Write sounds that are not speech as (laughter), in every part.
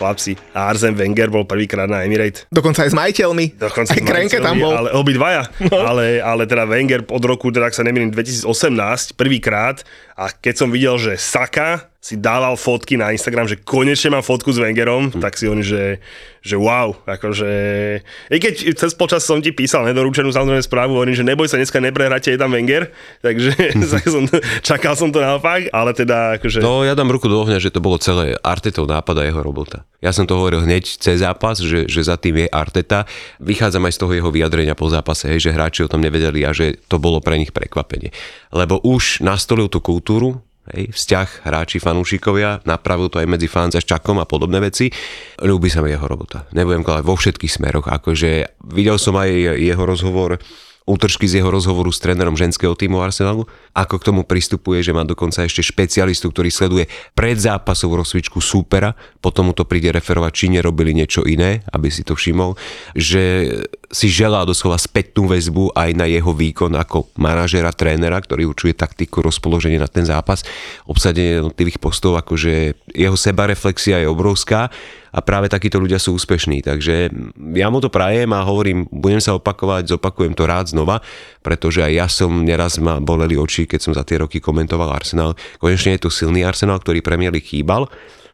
Chlapci. A Arsene Wenger bol prvýkrát na Emirate. Dokonca aj s majiteľmi. Dokonca aj Krenke tam bol. Ale obidvaja. No. Ale, ale teda Wenger od roku, teda ak sa nemýlim, 2018 prvýkrát a keď som videl, že Saka si dával fotky na Instagram, že konečne mám fotku s Wengerom, hm. tak si oni, že, že wow, akože... I keď cez počas som ti písal nedorúčenú samozrejme správu, hovorím, že neboj sa, dneska neprehráte, je tam Wenger, (laughs) takže (laughs) som, čakal som to naopak, ale teda akože... No ja dám ruku do ohňa, že to bolo celé Artetov nápad a jeho robota. Ja som to hovoril hneď cez zápas, že, že za tým je Arteta. Vychádzam aj z toho jeho vyjadrenia po zápase, hej, že hráči o tom nevedeli a že to bolo pre nich prekvapenie. Lebo už nastolil tú kultúru, hej, vzťah hráči, fanúšikovia, napravil to aj medzi fans a Čakom a podobné veci. Ľúbi sa mi jeho robota. Nebudem kladať vo všetkých smeroch, akože videl som aj jeho rozhovor útržky z jeho rozhovoru s trénerom ženského týmu Arsenalu, ako k tomu pristupuje, že má dokonca ešte špecialistu, ktorý sleduje pred zápasovú rozcvičku súpera, potom mu to príde referovať, či nerobili niečo iné, aby si to všimol, že si želá doslova spätnú väzbu aj na jeho výkon ako manažera, trénera, ktorý určuje taktiku, rozpoloženie na ten zápas, obsadenie jednotlivých postov, akože jeho sebareflexia je obrovská a práve takíto ľudia sú úspešní. Takže ja mu to prajem a hovorím, budem sa opakovať, zopakujem to rád znova, pretože aj ja som neraz ma boleli oči, keď som za tie roky komentoval Arsenal. Konečne je tu silný Arsenal, ktorý Premier League chýbal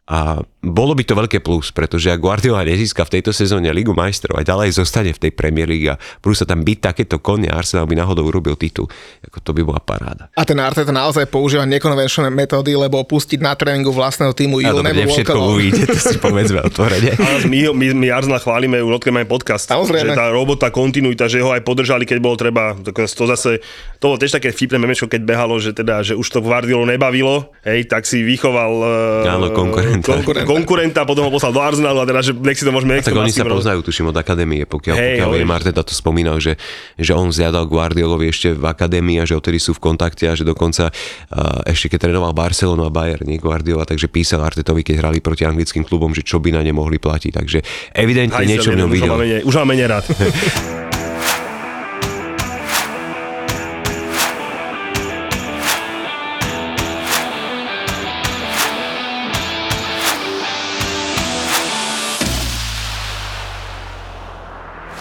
a bolo by to veľké plus, pretože ak Guardiola nezíska v tejto sezóne Ligu majstrov a ďalej zostane v tej Premier League a budú sa tam byť takéto konia, Arsenal by náhodou urobil titul, ako to by bola paráda. A ten Arteta naozaj používa nekonvenčné metódy, lebo pustiť na tréningu vlastného týmu ja, dobre, všetko uvidíte, to si povedzme otvorene. (laughs) my, my, my Arsenal chválime, u Lotke máme podcast, Samozrejme. že tá robota, kontinuita, že ho aj podržali, keď bolo treba, to zase, to bolo tiež také vtipné memečko, keď behalo, že teda, že už to Guardiolu nebavilo, hej, tak si vychoval Áno, konkurent konkurenta. konkurenta. konkurenta, potom ho poslal do Arsenalu a teda, že nech si to môžeme... A tak oni sa poznajú, tuším, od akadémie, pokiaľ, hey, pokiaľ viem, Arteta to spomínal, že, že on zjadal Guardiolovi ešte v akadémii a že odtedy sú v kontakte a že dokonca uh, ešte keď trénoval Barcelonu a Bayern, nie Guardiola, takže písal Artetovi, keď hrali proti anglickým klubom, že čo by na ne mohli platiť. Takže evidentne Hej, niečo v ňom videl. Už mám menej (laughs)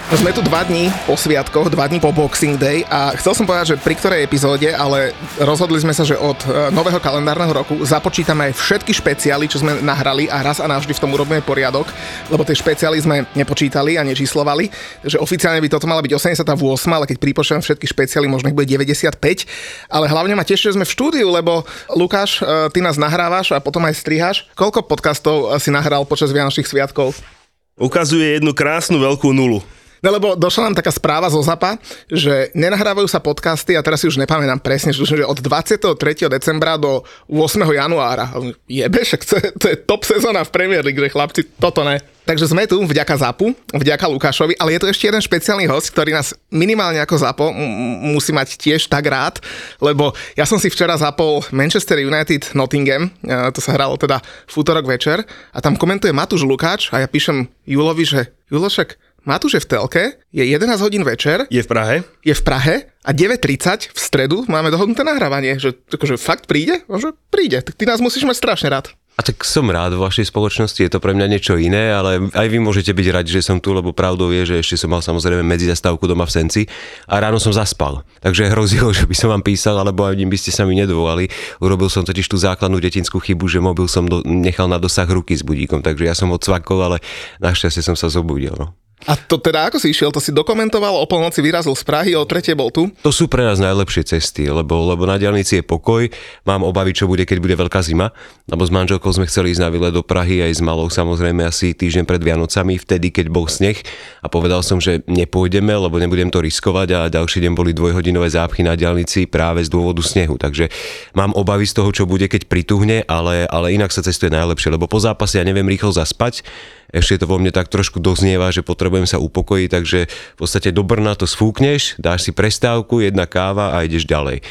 Sme tu dva dní po sviatkoch, dva dní po Boxing Day a chcel som povedať, že pri ktorej epizóde, ale rozhodli sme sa, že od e, nového kalendárneho roku započítame aj všetky špeciály, čo sme nahrali a raz a navždy v tom urobíme poriadok, lebo tie špeciály sme nepočítali a nečíslovali, že oficiálne by toto mala byť 88, ale keď pripočujem všetky špeciály, možno ich bude 95, ale hlavne ma teší, že sme v štúdiu, lebo Lukáš, e, ty nás nahrávaš a potom aj strihaš. Koľko podcastov si nahral počas Vianočných sviatkov? Ukazuje jednu krásnu veľkú nulu. No lebo došla nám taká správa zo ZAPA, že nenahrávajú sa podcasty a teraz si už nepamätám presne, že od 23. decembra do 8. januára. Jebe, však to, to je top sezóna v Premier League, že chlapci, toto ne. Takže sme tu vďaka ZAPu, vďaka Lukášovi, ale je tu ešte jeden špeciálny host, ktorý nás minimálne ako ZAPO m- musí mať tiež tak rád, lebo ja som si včera zapol Manchester United Nottingham, to sa hralo teda v útorok večer a tam komentuje Matúš Lukáč a ja píšem Julovi, že Julošek, Matúš je v telke, je 11 hodín večer. Je v Prahe. Je v Prahe a 9.30 v stredu máme dohodnuté nahrávanie, že akože fakt príde? No, že príde, tak ty nás musíš mať strašne rád. A tak som rád v vašej spoločnosti, je to pre mňa niečo iné, ale aj vy môžete byť radi, že som tu, lebo pravdou je, že ešte som mal samozrejme medzizastávku doma v Senci a ráno som zaspal. Takže hrozilo, že by som vám písal, alebo ani by ste sa mi nedovolali. Urobil som totiž tú základnú detinskú chybu, že mobil som do, nechal na dosah ruky s budíkom, takže ja som odsvakol, ale našťastie som sa zobudil. No. A to teda ako si išiel? To si dokumentoval, o polnoci vyrazil z Prahy, o tretie bol tu? To sú pre nás najlepšie cesty, lebo, lebo na diálnici je pokoj, mám obavy, čo bude, keď bude veľká zima, lebo s manželkou sme chceli ísť na výlet do Prahy aj s malou samozrejme asi týždeň pred Vianocami, vtedy, keď bol sneh a povedal som, že nepôjdeme, lebo nebudem to riskovať a ďalší deň boli dvojhodinové zápchy na diálnici práve z dôvodu snehu, takže mám obavy z toho, čo bude, keď prituhne, ale, ale inak sa cestuje najlepšie, lebo po zápase ja neviem rýchlo zaspať, ešte to vo mne tak trošku doznieva, že potrebujem sa upokojiť, takže v podstate do Brna to sfúkneš, dáš si prestávku, jedna káva a ideš ďalej.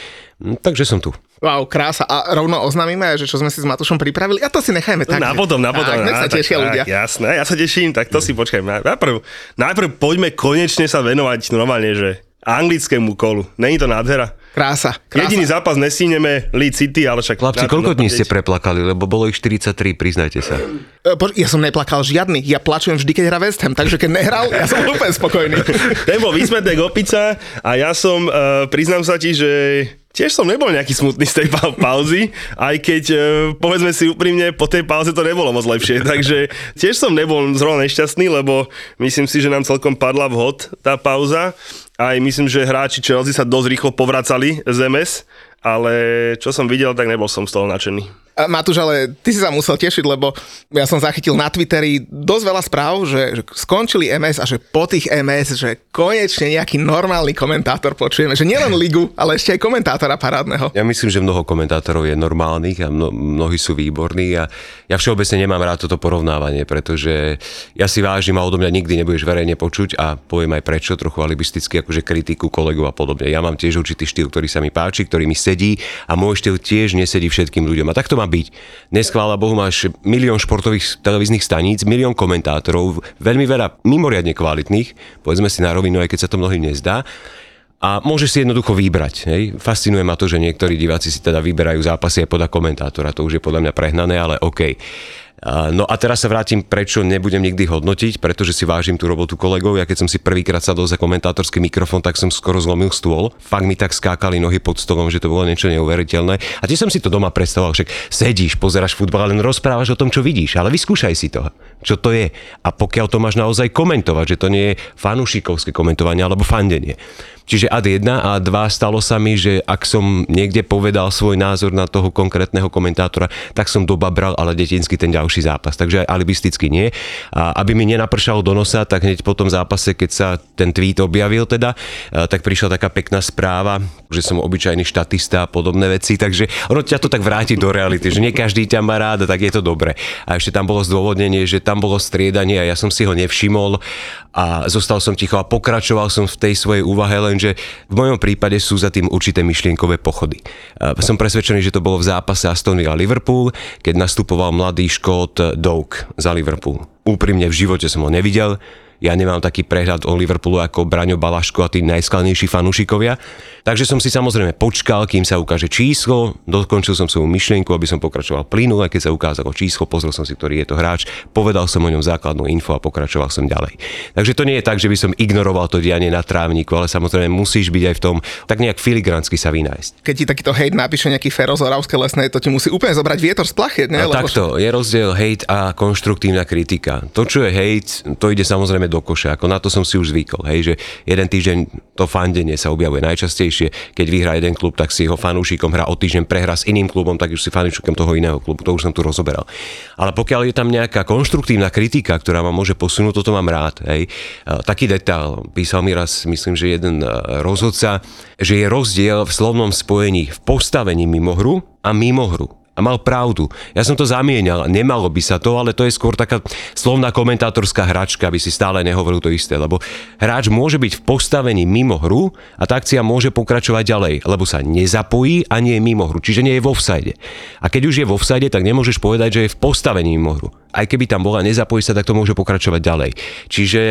Hm, takže som tu. Wow, krása. A rovno oznámime, že čo sme si s Matušom pripravili. A to si nechajme tak. Na potom, na potom. Tak, nech sa tak, tešia tak, ľudia. Jasné, ja sa teším, tak to si počkajme. Najprv, najprv poďme konečne sa venovať normálne, že anglickému kolu. Není to nádhera? Krása. krása. Jediný zápas nesíneme Leeds City, ale však... Chlapci, koľko dní ste preplakali, lebo bolo ich 43, priznajte sa. E, Ja som neplakal žiadny. Ja plačujem vždy, keď hrá West Ham, takže keď nehral, ja som úplne spokojný. (laughs) Ten bol vysmetek opica a ja som, uh, priznám sa ti, že tiež som nebol nejaký smutný z tej pa- pauzy, aj keď, uh, povedzme si úprimne, po tej pauze to nebolo moc lepšie, (laughs) takže tiež som nebol zrovna nešťastný, lebo myslím si, že nám celkom padla vhod tá pauza. Aj myslím, že hráči Chelsea sa dosť rýchlo povracali z MS, ale čo som videl, tak nebol som z toho nadšený. Matúš, ale ty si sa musel tešiť, lebo ja som zachytil na Twitteri dosť veľa správ, že, že skončili MS a že po tých MS, že konečne nejaký normálny komentátor počujeme. Že nielen ligu, ale ešte aj komentátora parádneho. Ja myslím, že mnoho komentátorov je normálnych a mno, mnohí sú výborní a ja všeobecne nemám rád toto porovnávanie, pretože ja si vážim a odo mňa nikdy nebudeš verejne počuť a poviem aj prečo, trochu alibisticky, akože kritiku kolegov a podobne. Ja mám tiež určitý štýl, ktorý sa mi páči, ktorý mi sedí a môj štýl tiež nesedí všetkým ľuďom. A tak to má byť. Dnes, chvála Bohu, máš milión športových televíznych staníc, milión komentátorov, veľmi veľa mimoriadne kvalitných, povedzme si na rovinu, aj keď sa to mnohým nezdá. A môžeš si jednoducho vybrať. Hej. Fascinuje ma to, že niektorí diváci si teda vyberajú zápasy aj podľa komentátora. To už je podľa mňa prehnané, ale OK. No a teraz sa vrátim, prečo nebudem nikdy hodnotiť, pretože si vážim tú robotu kolegov. Ja keď som si prvýkrát sadol za komentátorský mikrofón, tak som skoro zlomil stôl. Fakt mi tak skákali nohy pod stolom, že to bolo niečo neuveriteľné. A tiež som si to doma predstavoval, však sedíš, pozeráš futbal, len rozprávaš o tom, čo vidíš, ale vyskúšaj si to, čo to je. A pokiaľ to máš naozaj komentovať, že to nie je fanúšikovské komentovanie alebo fandenie. Čiže ad 1 a 2 stalo sa mi, že ak som niekde povedal svoj názor na toho konkrétneho komentátora, tak som dobabral, ale detinsky ten ďalší zápas. Takže aj alibisticky nie. A aby mi nenapršalo do nosa, tak hneď po tom zápase, keď sa ten tweet objavil teda, tak prišla taká pekná správa, že som obyčajný štatista a podobné veci, takže ono ťa to tak vráti do reality, že nie každý ťa má rád, tak je to dobre. A ešte tam bolo zdôvodnenie, že tam bolo striedanie a ja som si ho nevšimol a zostal som ticho a pokračoval som v tej svojej úvahe, lenže v mojom prípade sú za tým určité myšlienkové pochody. A Som presvedčený, že to bolo v zápase Aston Villa Liverpool, keď nastupoval mladý Škót Doak za Liverpool. Úprimne v živote som ho nevidel, ja nemám taký prehľad o Liverpoolu ako Braňo Balaško a tí najskladnejší fanúšikovia. Takže som si samozrejme počkal, kým sa ukáže číslo, dokončil som svoju myšlienku, aby som pokračoval plynule, keď sa ukázalo číslo, pozrel som si, ktorý je to hráč, povedal som o ňom základnú info a pokračoval som ďalej. Takže to nie je tak, že by som ignoroval to dianie na trávniku, ale samozrejme musíš byť aj v tom tak nejak filigransky sa vynájsť. Keď ti takýto hejt napíše nejaký Fero z lesnej, to ti musí úplne zobrať vietor z plachiet, ne? A takto, je rozdiel hejt a konštruktívna kritika. To, čo je hejt, to ide samozrejme do koša. Ako na to som si už zvykol. Hej, že jeden týždeň to fandenie sa objavuje najčastejšie. Keď vyhrá jeden klub, tak si ho fanúšikom hrá o týždeň prehrá s iným klubom, tak už si fanúšikom toho iného klubu. To už som tu rozoberal. Ale pokiaľ je tam nejaká konštruktívna kritika, ktorá ma môže posunúť, toto mám rád. Hej. A Taký detail. Písal mi raz, myslím, že jeden e, rozhodca, že je rozdiel v slovnom spojení v postavení mimo hru a mimo hru. A mal pravdu. Ja som to zamienal. Nemalo by sa to, ale to je skôr taká slovná komentátorská hračka, aby si stále nehovoril to isté. Lebo hráč môže byť v postavení mimo hru a tá akcia môže pokračovať ďalej, lebo sa nezapojí a nie je mimo hru. Čiže nie je vo offside. A keď už je vo offside, tak nemôžeš povedať, že je v postavení mimo hru. Aj keby tam bola, nezapojí sa, tak to môže pokračovať ďalej. Čiže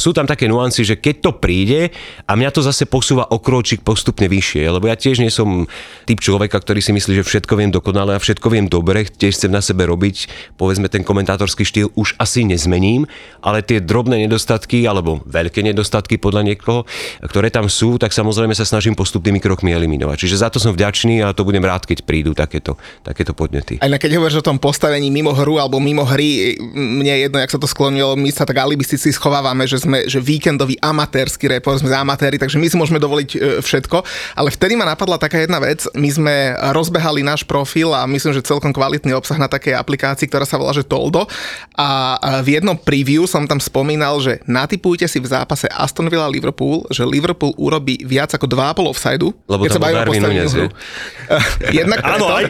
sú tam také nuancy, že keď to príde a mňa to zase posúva o postupne vyššie, lebo ja tiež nie som typ človeka, ktorý si myslí, že všetko viem dokonale a všetko viem dobre, tiež chcem na sebe robiť, povedzme ten komentátorský štýl už asi nezmením, ale tie drobné nedostatky alebo veľké nedostatky podľa niekoho, ktoré tam sú, tak samozrejme sa snažím postupnými krokmi eliminovať. Čiže za to som vďačný a to budem rád, keď prídu takéto, takéto podnety. Aj keď hovoríš o tom postavení mimo hru alebo mimo hry, mne je jedno, jak sa to sklonilo, my sa tak alibisticky schovávame, že sme že víkendový amatérsky repor, sme amatéri, takže my si môžeme dovoliť e, všetko, ale vtedy ma napadla taká jedna vec, my sme rozbehali náš profil a myslím, že celkom kvalitný obsah na takej aplikácii, ktorá sa volá že Toldo a v jednom preview som tam spomínal, že natipujte si v zápase Aston Villa Liverpool, že Liverpool urobí viac ako 2,5 offside Lebo bol Darwin Núñez, je? (laughs) Jednak preto, aj.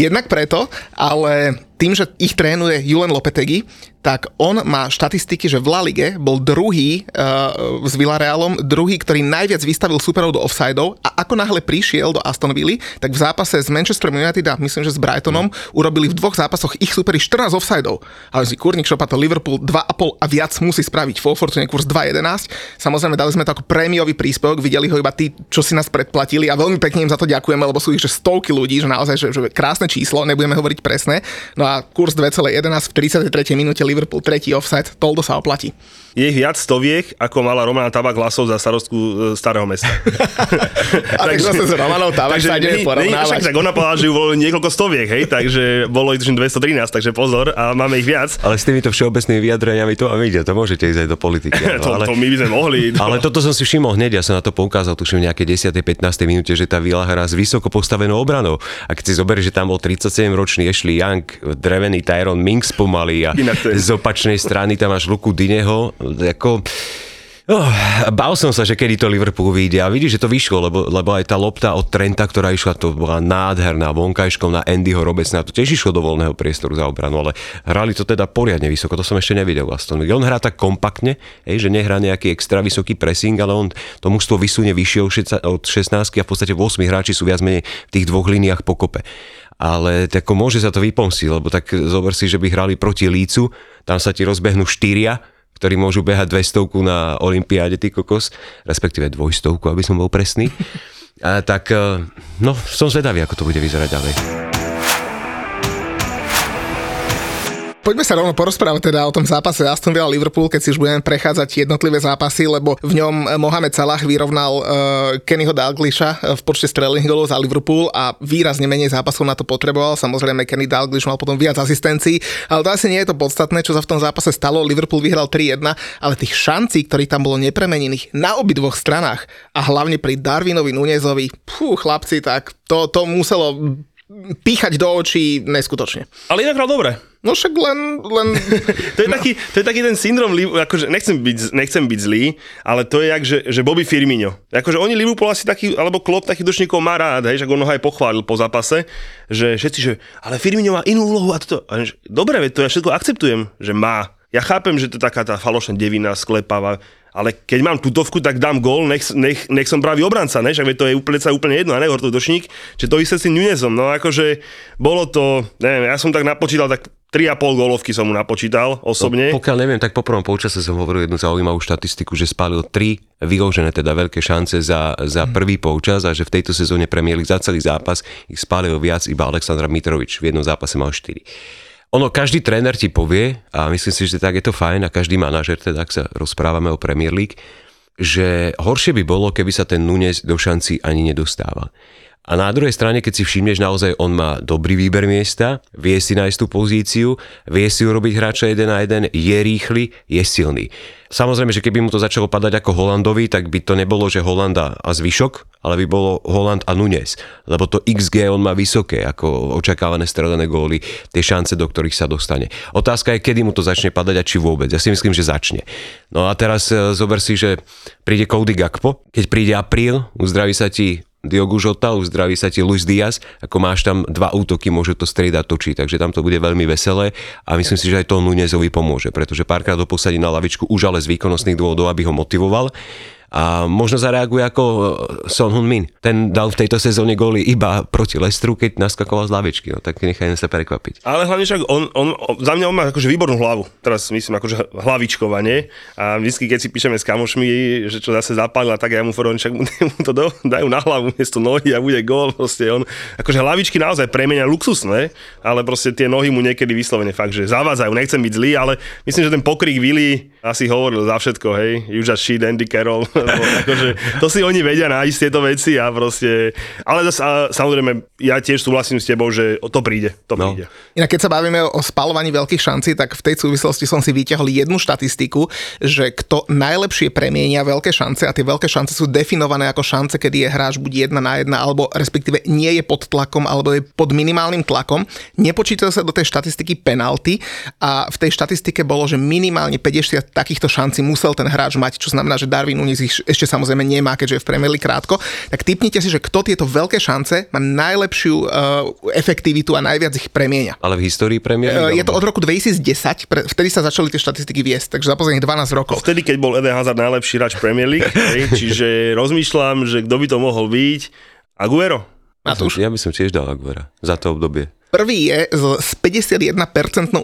jednak preto, ale tým, že ich trénuje Julen Lopetegui, tak on má štatistiky, že v La Lige bol druhý uh, s Villarealom, druhý, ktorý najviac vystavil superov do offsideov a ako náhle prišiel do Aston Villa, tak v zápase s Manchester United a myslím, že s Brightonom urobili v dvoch zápasoch ich superi 14 offsideov. Ale si kurník šopa to Liverpool 2,5 a viac musí spraviť. Vo Fortune kurz 2,11. Samozrejme, dali sme to ako prémiový príspevok, videli ho iba tí, čo si nás predplatili a veľmi pekne im za to ďakujeme, lebo sú ich že stovky ľudí, že naozaj že, že krásne číslo, nebudeme hovoriť presne. No a kurz 2,11 v 33. minúte Liverpool tretí offside, toldo sa oplatí. Je ich viac stoviek, ako mala Romana Tabak hlasov za starostku e, starého mesta. (laughs) (laughs) a takže zase s Romanou Tabak sa ideme porovnávať. Však, tak ona povedala, že ju bolo niekoľko stoviek, hej, takže bolo ich 213, takže pozor a máme ich viac. Ale s týmito všeobecnými vyjadreniami to vám ide, to môžete ísť aj do politiky. (laughs) to, ale, to my by sme mohli. To. Ale toto som si všimol hneď, ja som na to poukázal, tuším v nejakej 10. 15. minúte, že tá Vila hrá s vysoko postavenou obranou. A keď si zoberieš, že tam bol 37-ročný Ashley Young, drevený Tyron Minks pomaly a z opačnej strany tam máš Luku Dineho, ako Oh, bál som sa, že kedy to Liverpool vyjde. A vidíš, že to vyšlo, lebo, lebo aj tá lopta od Trenta, ktorá išla, to bola nádherná vonkajškom na Andyho Robesna, to tiež išlo do voľného priestoru za obranu, ale hrali to teda poriadne vysoko, to som ešte nevidel Aston On hrá tak kompaktne, hej, že nehrá nejaký extra vysoký pressing, ale on to mužstvo vysunie vyššie od 16 a v podstate 8 hráči sú viac menej v tých dvoch líniách pokope ale tako môže sa to vypomstiť, lebo tak zober si, že by hrali proti Lícu, tam sa ti rozbehnú štyria, ktorí môžu behať 200 na Olympiáde, ty kokos, respektíve dvojstovku, aby som bol presný. A, tak e, no, som zvedavý, ako to bude vyzerať ďalej. Poďme sa rovno porozprávať teda o tom zápase Aston Villa Liverpool, keď si už budeme prechádzať jednotlivé zápasy, lebo v ňom Mohamed Salah vyrovnal uh, Kennyho Dalglisha v počte strelených golov za Liverpool a výrazne menej zápasov na to potreboval. Samozrejme Kenny Dalglish mal potom viac asistencií, ale to asi nie je to podstatné, čo sa v tom zápase stalo. Liverpool vyhral 3-1, ale tých šancí, ktorých tam bolo nepremenených na obidvoch stranách a hlavne pri Darwinovi Nunezovi, pú, chlapci, tak to, to muselo píchať do očí neskutočne. Ale inak hral dobre. No však len... len... (laughs) to, je taký, to je taký ten syndrom, akože nechcem byť, nechcem byť zlý, ale to je jak, že, že Bobby Firmino. Akože oni Liverpool asi taký, alebo Klopp takých dočníkov má rád, hej, že on ho aj pochválil po zápase, že všetci, že ale Firmino má inú úlohu a toto. A že, dobre, to ja všetko akceptujem, že má. Ja chápem, že to je taká tá falošná devina, sklepáva, ale keď mám tutovku, tak dám gól, nech, nech, nech som pravý obranca, ne? Však to je úplne, úplne jedno, a ne, došník, že to isté s tým Nunezom, no akože bolo to, neviem, ja som tak napočítal, tak 3,5 gólovky som mu napočítal osobne. No, pokiaľ neviem, tak po prvom polčase som hovoril jednu zaujímavú štatistiku, že spálil 3 vyložené teda veľké šance za, za mhm. prvý polčas a že v tejto sezóne premieli za celý zápas ich spálil viac iba Aleksandra Mitrovič. V jednom zápase mal 4. Ono, každý tréner ti povie, a myslím si, že tak je to fajn, a každý manažer, teda ak sa rozprávame o Premier League, že horšie by bolo, keby sa ten Nunes do šanci ani nedostával. A na druhej strane, keď si všimneš, naozaj on má dobrý výber miesta, vie si nájsť tú pozíciu, vie si urobiť hráča jeden na jeden, je rýchly, je silný. Samozrejme, že keby mu to začalo padať ako Holandovi, tak by to nebolo, že Holanda a zvyšok, ale by bolo Holand a Nunes. Lebo to XG on má vysoké, ako očakávané stredané góly, tie šance, do ktorých sa dostane. Otázka je, kedy mu to začne padať a či vôbec. Ja si myslím, že začne. No a teraz e, zober si, že príde Cody Gakpo, keď príde apríl, uzdraví sa ti Diogo Žota, uzdraví sa ti Luis Diaz, ako máš tam dva útoky, môže to striedať točiť, takže tam to bude veľmi veselé a myslím si, že aj to Nunezovi pomôže, pretože párkrát ho posadí na lavičku už ale z výkonnostných dôvodov, aby ho motivoval a možno zareaguje ako e, Son Hun Min. Ten dal v tejto sezóne góly iba proti Lestru, keď naskakoval z lavičky, no tak nechajme sa prekvapiť. Ale hlavne však on, on, za mňa on má akože výbornú hlavu, teraz myslím akože hlavičkovanie. A vždy, keď si píšeme s kamošmi, že čo zase zapadla, tak ja mu forovím, však (laughs) mu to do, dajú na hlavu miesto nohy a bude gól, proste on, akože hlavičky naozaj premenia luxusné, ale proste tie nohy mu niekedy vyslovene fakt, že zavádzajú, nechcem byť zlý, ale myslím, že ten pokrik Willy asi hovoril za všetko, hej, just shit Andy Carroll, (laughs) akože, to si oni vedia nájsť tieto veci a proste, ale zase, a samozrejme, ja tiež súhlasím s tebou, že to príde, to no. príde. Inak keď sa bavíme o spalovaní veľkých šancí, tak v tej súvislosti som si vyťahol jednu štatistiku, že kto najlepšie premienia veľké šance a tie veľké šance sú definované ako šance, kedy je hráč buď jedna na jedna, alebo respektíve nie je pod tlakom, alebo je pod minimálnym tlakom. Nepočítajú sa do tej štatistiky penalty a v tej štatistike bolo, že minimálne 50 takýchto šancí musel ten hráč mať, čo znamená, že Darwin u nich ich ich ešte samozrejme nemá, keďže je v Premier League krátko, tak typnite si, že kto tieto veľké šance má najlepšiu uh, efektivitu a najviac ich premieňa. Ale v histórii Premier Uh, League, je to od roku 2010, pre, vtedy sa začali tie štatistiky viesť, takže za posledných 12 rokov. Vtedy, keď bol Eden Hazard najlepší hráč Premier League, (laughs) hej, čiže rozmýšľam, že kto by to mohol byť. Aguero? Matúš? Ja by som tiež dal Aguera za to obdobie. Prvý je s, s 51%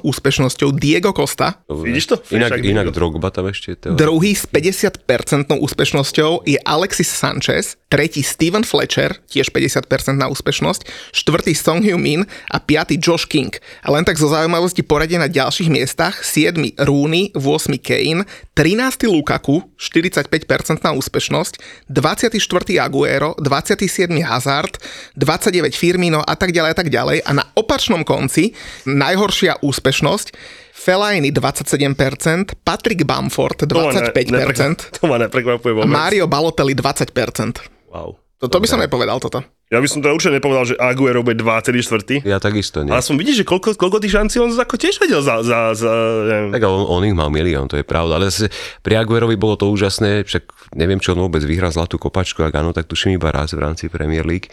úspešnosťou Diego Costa, Vidíš to? Inak, inak. Drogba tam ešte. To... druhý s 50% úspešnosťou je Alexis Sanchez, tretí Steven Fletcher, tiež 50% na úspešnosť, štvrtý Song Heung-min a piatý Josh King. A len tak zo zaujímavosti poradie na ďalších miestach, 7. Rooney, 8. Kane, 13. Lukaku, 45% na úspešnosť, 24. Aguero, 27. Hazard, 29 Firmino a tak ďalej a tak ďalej. A na opačnom konci najhoršia úspešnosť Fellaini 27%, Patrick Bamford To ma ne- 25%, neprekvap- To ma neprekvapuje. Mario Balotelli 20%. Wow. To, to by som nepovedal toto. Ja by som teda určite nepovedal, že Aguero bude 24. Ja takisto nie. Ale som vidíš, že koľko, koľko tých šancí on ako tiež vedel za, za, za neviem. Tak on, on ich mal milión, to je pravda. Ale zase pri Aguerovi bolo to úžasné, však neviem, či on vôbec vyhral zlatú kopačku, ak áno, tak tuším iba raz v rámci Premier League.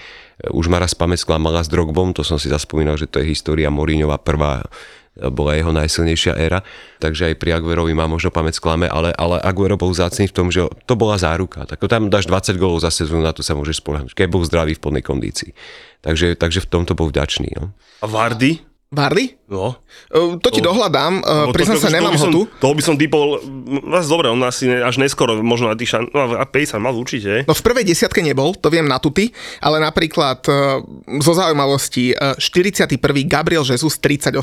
Už ma raz pamäť sklamala s Drogbom, to som si zaspomínal, že to je história Mourinhova prvá bola jeho najsilnejšia éra, takže aj pri Aguerovi má možno pamäť sklame, ale, ale Aguero bol zácný v tom, že to bola záruka. Tak tam dáš 20 gólov za sezónu, na to sa môžeš spoľahnúť, keď bol zdravý v plnej kondícii. Takže, takže v tomto bol vďačný. No. A Vardy? Vardy? No. Uh, to ti dohľadám, uh, Lebo priznám to- sa, to nemám ho tu. Toho by som typol, vás dobre, on asi ne, až neskoro, možno na tých šan, no a 50 mal určite. No v prvej desiatke nebol, to viem na tuty, ale napríklad uh, zo zaujímavosti uh, 41. Gabriel Jesus 38%,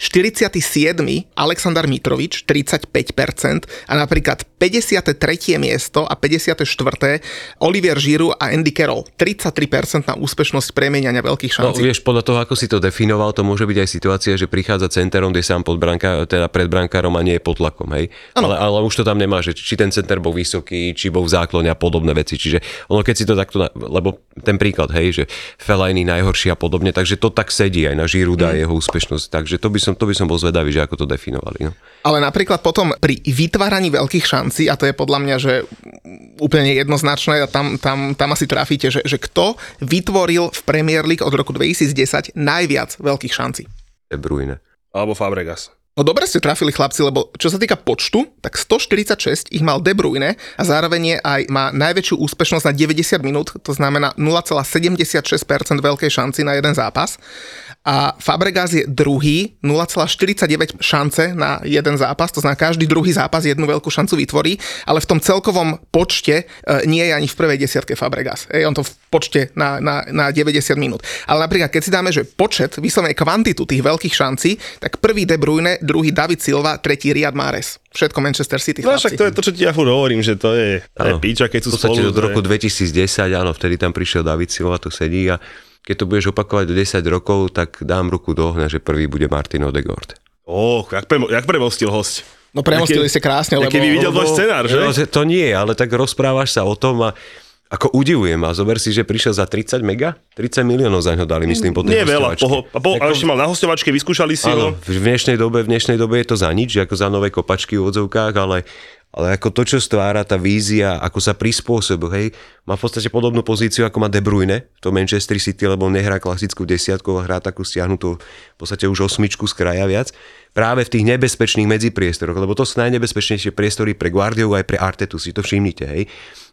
47. Alexander Mitrovič 35% a napríklad 53. miesto a 54. Olivier Giroud a Andy Carroll 33% na úspešnosť premieňania veľkých No šancí. vieš, podľa toho, ako si to definoval, to môže byť aj situácia, že prichádza centerom, kde sám pod branká, teda pred brankárom a nie je pod tlakom, hej. Ale, ale už to tam nemá, že či ten center bol vysoký, či bol v záklone a podobné veci. Čiže ono, keď si to takto, na, lebo ten príklad, hej, že Fellaini najhorší a podobne, takže to tak sedí aj na Žiruda a jeho úspešnosť. Takže to by som, to by som bol zvedavý, že ako to definovali. No. Ale napríklad potom pri vytváraní veľkých šancí, a to je podľa mňa, že úplne jednoznačné, a tam, tam, tam asi trafíte, že, že kto vytvoril v Premier League od roku 2010 najviac veľkých šancí. De Bruyne. Alebo Fabregas. No dobre ste trafili chlapci, lebo čo sa týka počtu, tak 146 ich mal De Bruyne a zároveň je aj má najväčšiu úspešnosť na 90 minút, to znamená 0,76% veľkej šanci na jeden zápas. A Fabregas je druhý, 0,49 šance na jeden zápas, to znamená každý druhý zápas jednu veľkú šancu vytvorí, ale v tom celkovom počte e, nie je ani v prvej desiatke Fabregas. Ej, on to v počte na, na, na 90 minút. Ale napríklad, keď si dáme, že počet, vyslovene kvantitu tých veľkých šancí, tak prvý De Bruyne, druhý David Silva, tretí Riyad Mahrez. Všetko Manchester City. No však to je to, čo ti ja furt hovorím, že to je, to je píča, keď sú spolu. od to roku 2010, áno, vtedy tam prišiel David Silva, tu sedí a keď to budeš opakovať do 10 rokov, tak dám ruku do ohňa, že prvý bude Martin Odegaard. Ó, jak, pre, jak premostil host. No premostili ste krásne, lebo... Keby videl tvoj scenár, že? No, to nie, ale tak rozprávaš sa o tom a ako udivujem a zober si, že prišiel za 30 mega? 30 miliónov za ňo dali, myslím, po tej Nie veľa. hostovačke. Po, a, po, a Ako- ešte mal na hostovačke, vyskúšali si Áno, ho. v dnešnej dobe, v dnešnej dobe je to za nič, ako za nové kopačky v odzovkách, ale, ale ako to, čo stvára tá vízia, ako sa prispôsobil, hej, má v podstate podobnú pozíciu, ako má De Bruyne v tom Manchester City, lebo on nehrá klasickú desiatku, ale hrá takú stiahnutú v podstate už osmičku z kraja viac. Práve v tých nebezpečných medzipriestoroch, lebo to sú najnebezpečnejšie priestory pre Guardiovu aj pre Artetu, si to všimnite, hej.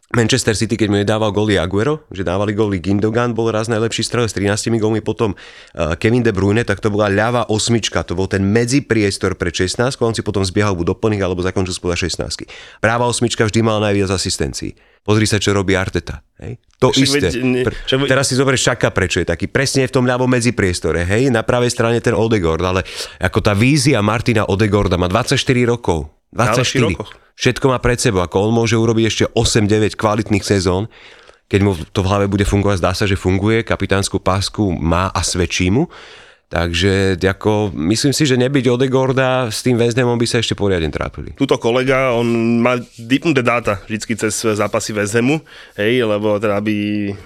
Manchester City, keď mu nedával góly Aguero, že dávali góly Gindogan, bol raz najlepší strelec s 13 gólmi, potom uh, Kevin De Bruyne, tak to bola ľavá osmička, to bol ten medzipriestor pre 16, on si potom zbiehal buď do plných alebo zakončil spoda 16. Práva osmička vždy mala najviac asistencií. Pozri sa, čo robí Arteta. Hej. To Však isté. ne- však Teraz si zoberieš Šaka, prečo je taký. Presne v tom ľavom medzipriestore. Hej, na pravej strane ten Odegord, ale ako tá vízia Martina Odegorda má 24 rokov. 24. rokoch. Všetko má pred sebou, ako on môže urobiť ešte 8-9 kvalitných sezón, keď mu to v hlave bude fungovať, zdá sa, že funguje, kapitánsku pásku má a svedčí mu, Takže ako, myslím si, že nebyť Odegorda s tým Hamom by sa ešte poriadne trápili. Tuto kolega, on má dipnuté dáta vždycky cez zápasy Hamu, hej, lebo teda by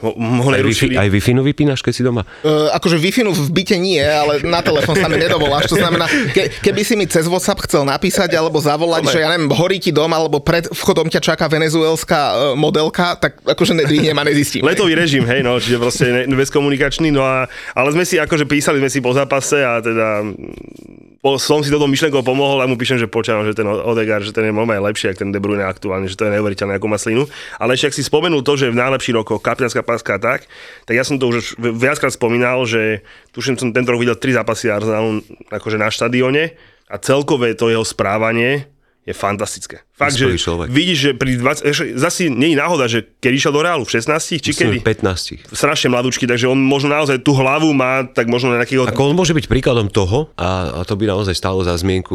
ho, mohli Aj, rušili. Wi-Fi, aj Wi-Fi vypínaš, keď si doma? Uh, akože wi v byte nie, ale na telefón sa mi nedovoláš. To znamená, ke, keby si mi cez WhatsApp chcel napísať alebo zavolať, Dobre. že ja neviem, horí ti dom alebo pred vchodom ťa čaká venezuelská uh, modelka, tak akože nedvihnem a nezistím. Letový režim, hej, no, čiže proste ne, bezkomunikačný, no a, ale sme si akože písali sme si po zápase a teda mm, po, som si toto myšlenkou pomohol a mu píšem, že počúvam, že ten Odegaard, že ten je moment lepší, ako ten De Bruyne aktuálne, že to je neuveriteľné ako maslinu. Ale ešte ak si spomenul to, že v najlepší rokoch kapitánska páska tak, tak ja som to už viackrát spomínal, že tuším som tento rok videl tri zápasy Arsenalu akože na štadióne a celkové to jeho správanie je fantastické. Fakt, že človek. vidíš, že pri 20, ešte, zase nie je náhoda, že keď išiel do Reálu v 16 či kedy? Myslím, 15. strašne mladúčky, takže on možno naozaj tú hlavu má, tak možno na nejakého... Ako on môže byť príkladom toho, a, a to by naozaj stalo za zmienku,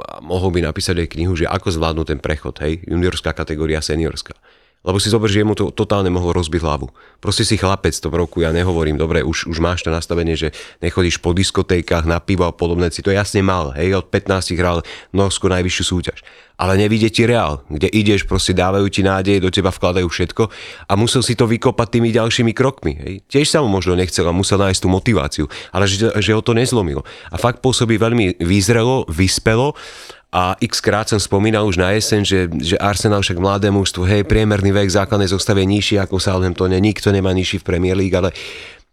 a mohol by napísať aj knihu, že ako zvládnu ten prechod, hej, juniorská kategória, seniorská. Lebo si zober, že jemu to totálne mohlo rozbiť hlavu. Proste si chlapec v tom roku, ja nehovorím, dobre, už, už máš to nastavenie, že nechodíš po diskotékach na pivo a podobné si to jasne mal, hej, od 15 hral Norsko najvyššiu súťaž. Ale nevidie ti reál, kde ideš, proste dávajú ti nádej, do teba vkladajú všetko a musel si to vykopať tými ďalšími krokmi. Hej. Tiež sa mu možno nechcel a musel nájsť tú motiváciu, ale že, že ho to nezlomilo. A fakt pôsobí veľmi vyzrelo, vyspelo a x krát som spomínal už na jeseň, že, že Arsenal však mladé mužstvo, hej, priemerný vek základnej zostave nižší ako Southamptone, nikto nemá nižší v Premier League, ale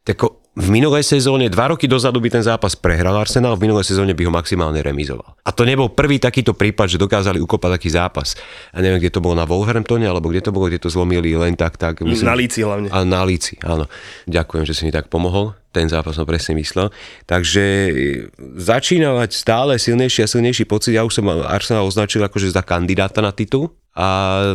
tako, v minulej sezóne, dva roky dozadu by ten zápas prehral Arsenal, v minulej sezóne by ho maximálne remizoval. A to nebol prvý takýto prípad, že dokázali ukopať taký zápas. A neviem, kde to bolo na Wolverhamptone, alebo kde to bolo, kde to zlomili len tak, tak. Na líci hlavne. A na líci, áno. Ďakujem, že si mi tak pomohol. Ten zápas som presne myslel. Takže začína mať stále silnejší a silnejší pocit. Ja už som Arsenal označil akože za kandidáta na titul a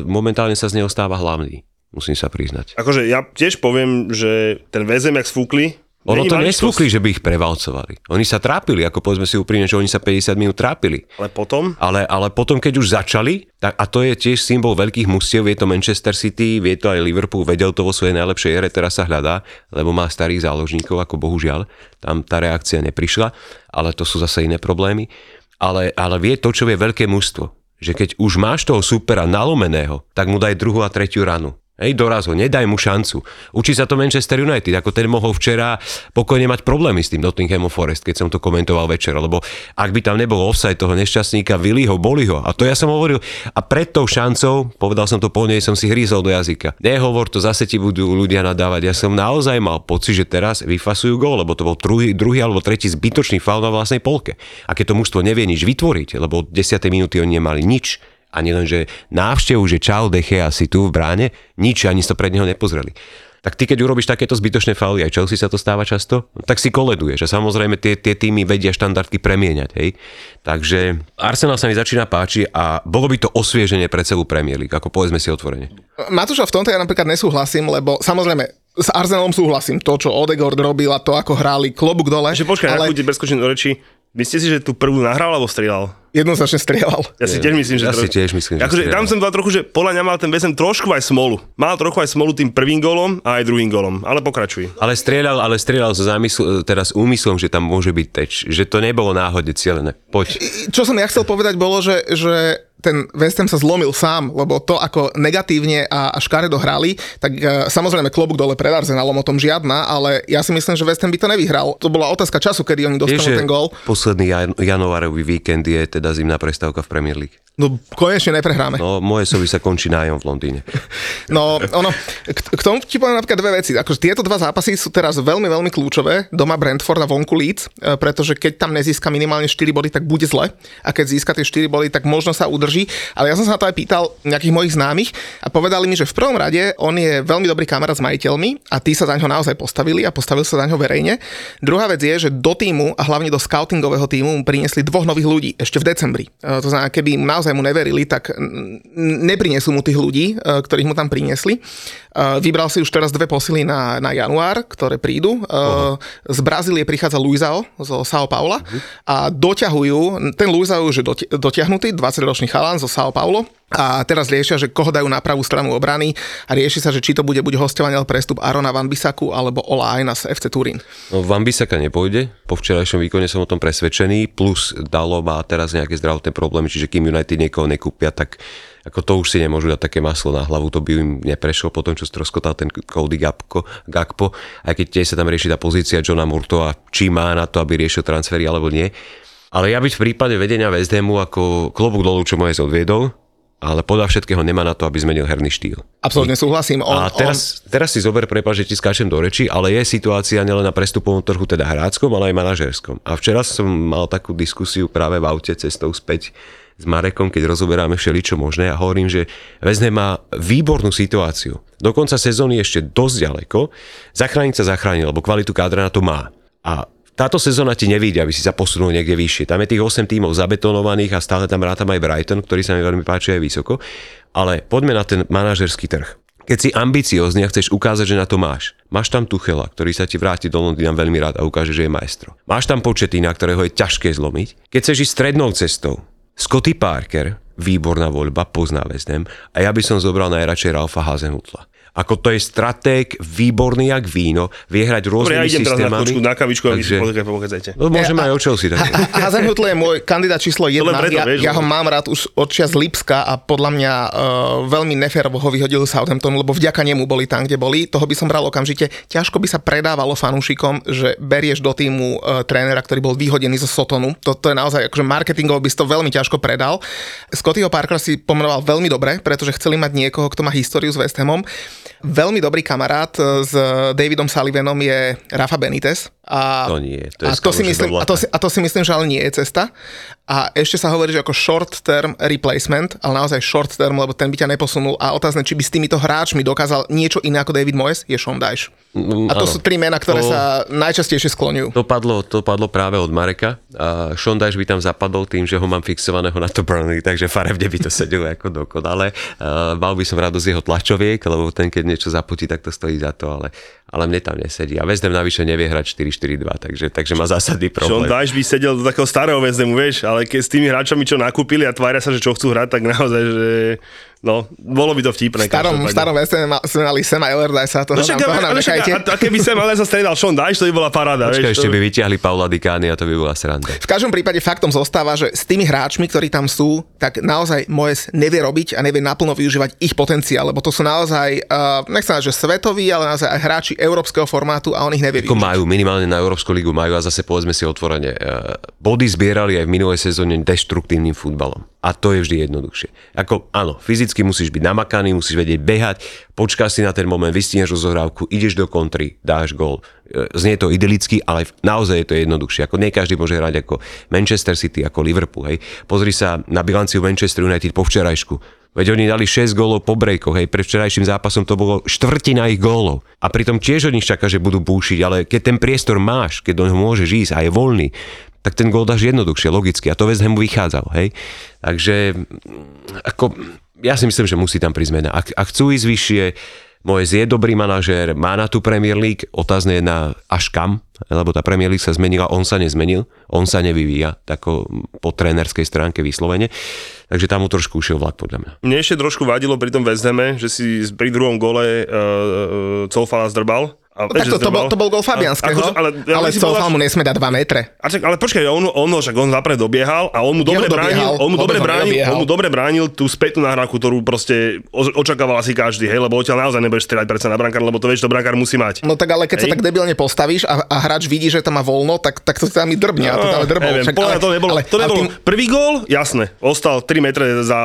momentálne sa z neho stáva hlavný. Musím sa priznať. Akože ja tiež poviem, že ten väzem, jak sfúkli, Ono není to nesfúkli, že by ich prevalcovali. Oni sa trápili, ako povedzme si úprimne, že oni sa 50 minút trápili. Ale potom, Ale, ale potom, keď už začali, tak, a to je tiež symbol veľkých mustiev, je to Manchester City, vie to aj Liverpool, vedel to vo svojej najlepšej ére, teraz sa hľadá, lebo má starých záložníkov, ako bohužiaľ, tam tá reakcia neprišla, ale to sú zase iné problémy. Ale, ale vie to, čo je veľké mužstvo, že keď už máš toho supera nalomeného, tak mu daj druhú a tretiu ranu. Hej, doraz ho, nedaj mu šancu. Učí sa to Manchester United, ako ten mohol včera pokojne mať problémy s tým Nottinghamom Forest, keď som to komentoval večer, lebo ak by tam nebol offside toho nešťastníka, boli ho. A to ja som hovoril. A pred tou šancou, povedal som to po nej, som si hrízol do jazyka. Nehovor to, zase ti budú ľudia nadávať. Ja som naozaj mal pocit, že teraz vyfasujú gól, lebo to bol druhý, druhý alebo tretí zbytočný faul na vlastnej polke. A keď to mužstvo nevie nič vytvoriť, lebo od 10. minúty oni nemali nič, ani len, že návštevu, že čau, deche asi tu v bráne, nič, ani sa pred neho nepozreli. Tak ty, keď urobíš takéto zbytočné fauly, aj Chelsea sa to stáva často, tak si koleduješ. A samozrejme tie, tie týmy vedia štandardky premieňať. Hej? Takže Arsenal sa mi začína páči a bolo by to osvieženie pre celú Premier League, ako povedzme si otvorene. Matúša, v tomto ja napríklad nesúhlasím, lebo samozrejme s Arsenalom súhlasím. To, čo Odegaard robil a to, ako hráli klobúk dole. že počkaj, ale... ale... preskočím do reči. Myslíte si, že tú prvú nahral alebo strieľal? Jednoznačne strieľal. Ja si tiež myslím, že... Ja si tiež myslím, že akože, tam som dal trochu, že podľa mňa mal ten väzem trošku aj smolu. Mal trochu aj smolu tým prvým golom a aj druhým golom. Ale pokračuj. Ale strieľal, ale strieľal so zámysl, teraz úmyslom, že tam môže byť teč. Že to nebolo náhodne cieľené. Poď. Čo som ja chcel povedať bolo, že, že ten West Ham sa zlomil sám, lebo to, ako negatívne a, a škaredo hrali, tak uh, samozrejme klobúk dole pred Arsenalom, o tom žiadna, ale ja si myslím, že West Ham by to nevyhral. To bola otázka času, kedy oni že ten gól. posledný jan- januárový víkend je teda zimná prestávka v Premier League. No konečne neprehráme. No, moje sovi sa končí nájom v Londýne. No, ono, k, tomu ti poviem napríklad dve veci. Akože tieto dva zápasy sú teraz veľmi, veľmi kľúčové. Doma Brentford a vonku Leeds, e, pretože keď tam nezíska minimálne 4 body, tak bude zle. A keď získa tie 4 body, tak možno sa udrží. Ale ja som sa na to aj pýtal nejakých mojich známych a povedali mi, že v prvom rade on je veľmi dobrý kamarát s majiteľmi a tí sa za ňo naozaj postavili a postavili sa za ňo verejne. Druhá vec je, že do týmu a hlavne do scoutingového týmu mu priniesli dvoch nových ľudí ešte v decembri. E, To znamená, keby naozaj mu neverili, tak neprinesú mu tých ľudí, e, ktorých mu tam priniesli. E, Vybral si už teraz dve posily na, na január, ktoré prídu. Uh, z Brazílie prichádza Luizao zo São Paula a doťahujú, ten Luizao už je doti- dotiahnutý, 20-ročný chalán zo São Paulo a teraz riešia, že koho dajú na pravú stranu obrany a rieši sa, že či to bude buď hostovanie alebo prestup Arona Van Bisaku alebo Ola Aina z FC Turín. No, Van Bissaka nepôjde, po včerajšom výkone som o tom presvedčený, plus Dalo má teraz nejaké zdravotné problémy, čiže kým United niekoho nekúpia, tak ako to už si nemôžu dať také maslo na hlavu, to by im neprešlo po tom, čo stroskotal ten Cody Gakpo, Gakpo, aj keď tiež sa tam rieši tá pozícia Johna Murtoa, či má na to, aby riešil transfery alebo nie. Ale ja byť v prípade vedenia West Hamu ako klobúk dolu, čo moje odviedol, ale podľa všetkého nemá na to, aby zmenil herný štýl. Absolutne súhlasím. On, a teraz, on... teraz si zober, prepáč, že ti skáčem do reči, ale je situácia nielen na prestupovom trhu, teda hráckom, ale aj manažerskom. A včera som mal takú diskusiu práve v aute cestou späť s Marekom, keď rozoberáme všeličo možné a hovorím, že Vezne má výbornú situáciu. Do konca sezóny ešte dosť ďaleko. Zachrániť sa zachránil, lebo kvalitu kádra na to má. A táto sezóna ti nevíde, aby si sa posunul niekde vyššie. Tam je tých 8 tímov zabetonovaných a stále tam rátam aj Brighton, ktorý sa mi veľmi páči aj vysoko. Ale poďme na ten manažerský trh. Keď si ambiciózny a chceš ukázať, že na to máš. Máš tam Tuchela, ktorý sa ti vráti do Londýna veľmi rád a ukáže, že je maestro. Máš tam Početina, ktorého je ťažké zlomiť. Keď chceš ísť strednou cestou, Scotty Parker, výborná voľba, pozná West Ham, a ja by som zobral najradšej Ralfa Hazenhutla. Ako to je stratég, výborný jak víno, vie hrať rôznymi Dobre, ja idem teraz na na kavičku a vy Takže- pochádzajte. No môžeme aj o Chelsea. Tak. Hazenhutl (laughs) je môj kandidát číslo jedna. len preto, ja, vieš, ja ho mám rád už od čias Lipska a podľa mňa uh, veľmi neférovo ho vyhodil Southamptonu, lebo vďaka nemu boli tam, kde boli. Toho by som bral okamžite. Ťažko by sa predávalo fanúšikom, že berieš do týmu uh, trénera, ktorý bol vyhodený zo Sotonu. Toto je naozaj, akože marketingovo by si to veľmi ťažko predal. Scottyho Parkera si pomenoval veľmi dobre, pretože chceli mať niekoho, kto má históriu s West Hamom. Veľmi dobrý kamarát e, s Davidom Sullivanom je Rafa Benitez. A, To nie, to je a to, si myslím, a, to si, a to si myslím, že ale nie je cesta. A ešte sa hovorí, že ako short term replacement, ale naozaj short term, lebo ten by ťa neposunul. A otázne, či by s týmito hráčmi dokázal niečo iné ako David Moyes, je Sean Dyche. Mm, A to áno. sú tri mená, ktoré To- sa najčastejšie skloňujú. To padlo, to padlo práve od Mareka. A Sean Dyche by tam zapadol tým, že ho mám fixovaného na to Burnley, takže farebne by to sedelo ako dokonale. Uh, mal by som radosť jeho tlačoviek, lebo ten, keď niečo zaputí, tak to stojí za to, ale, ale mne tam nesedí. A Ham navyše nevie hrať 4-4-2, takže, takže má zásadný problém. Dyche by sedel do takého starého väzdemu, vieš, ale keď s tými hráčami, čo nakúpili a tvária sa, že čo chcú hrať, tak naozaj, že no, bolo by to vtipné. V starom, v starom sme mali Sema Allardyce a toho No však, nám, toho nám však, a, a keby sem ale sa stredal Sean Dyche, to by bola paráda. Počkaj, vieš, ešte to- by vyťahli Paula Dikány a to by bola sranda. V každom prípade faktom zostáva, že s tými hráčmi, ktorí tam sú, tak naozaj Moes nevie robiť a nevie naplno využívať ich potenciál, lebo to sú naozaj, uh, nechcem povedať, že svetoví, ale naozaj aj hráči európskeho formátu a on ich nevie Ako využiť. majú, minimálne na Európsku ligu majú a zase povedzme si otvorene, eh, body zbierali aj v minulej sezóne deštruktívnym futbalom. A to je vždy jednoduchšie. Ako, áno, fyzicky musíš byť namakaný, musíš vedieť behať, počkáš si na ten moment, vystihneš rozohrávku, ideš do kontry, dáš gól. E, Znie to idylicky, ale naozaj je to jednoduchšie. Ako nie každý môže hrať ako Manchester City, ako Liverpool. Hej. Pozri sa na bilanciu Manchester United po včerajšku. Veď oni dali 6 gólov po brejkoch, hej, pred včerajším zápasom to bolo štvrtina ich gólov. A pritom tiež od nich čaká, že budú búšiť, ale keď ten priestor máš, keď do môžeš ísť a je voľný, tak ten gól dáš jednoduchšie, logicky. A to West Hamu vychádzal, hej. Takže, mm, ako, ja si myslím, že musí tam prísť zmena. Ak, ak chcú ísť vyššie, Moyes je dobrý manažér, má na tú Premier League, otázne je na až kam, lebo tá Premier League sa zmenila, on sa nezmenil, on sa nevyvíja, tako po trénerskej stránke vyslovene, takže tam mu trošku ušiel vlak podľa mňa. Mne ešte trošku vadilo pri tom West Hame, že si pri druhom gole uh, uh, Colfala zdrbal. A, No, tak to, to, bol, to bol gol Fabianského, Akože, ale, ale, ale si Coufal povedal, mu nesme dať 2 metre. A čak, ale počkaj, on, on, však on zapred dobiehal a on mu dobre bránil, on mu dobre bránil, on mu dobre bránil tú spätnú nahrávku, ktorú proste očakával asi každý, hej, lebo odtiaľ naozaj nebudeš strieľať predsa na brankár, lebo to vieš, to brankár musí mať. No tak ale keď sa Hej. tak debilne postavíš a, a hráč vidí, že tam má voľno, tak, tak to tam i drbne. A to tam aj drbol. No, neviem, Však, mňa to nebolo, ale, to nebolo. ale tým, Prvý gól, jasné, ostal 3 metre za,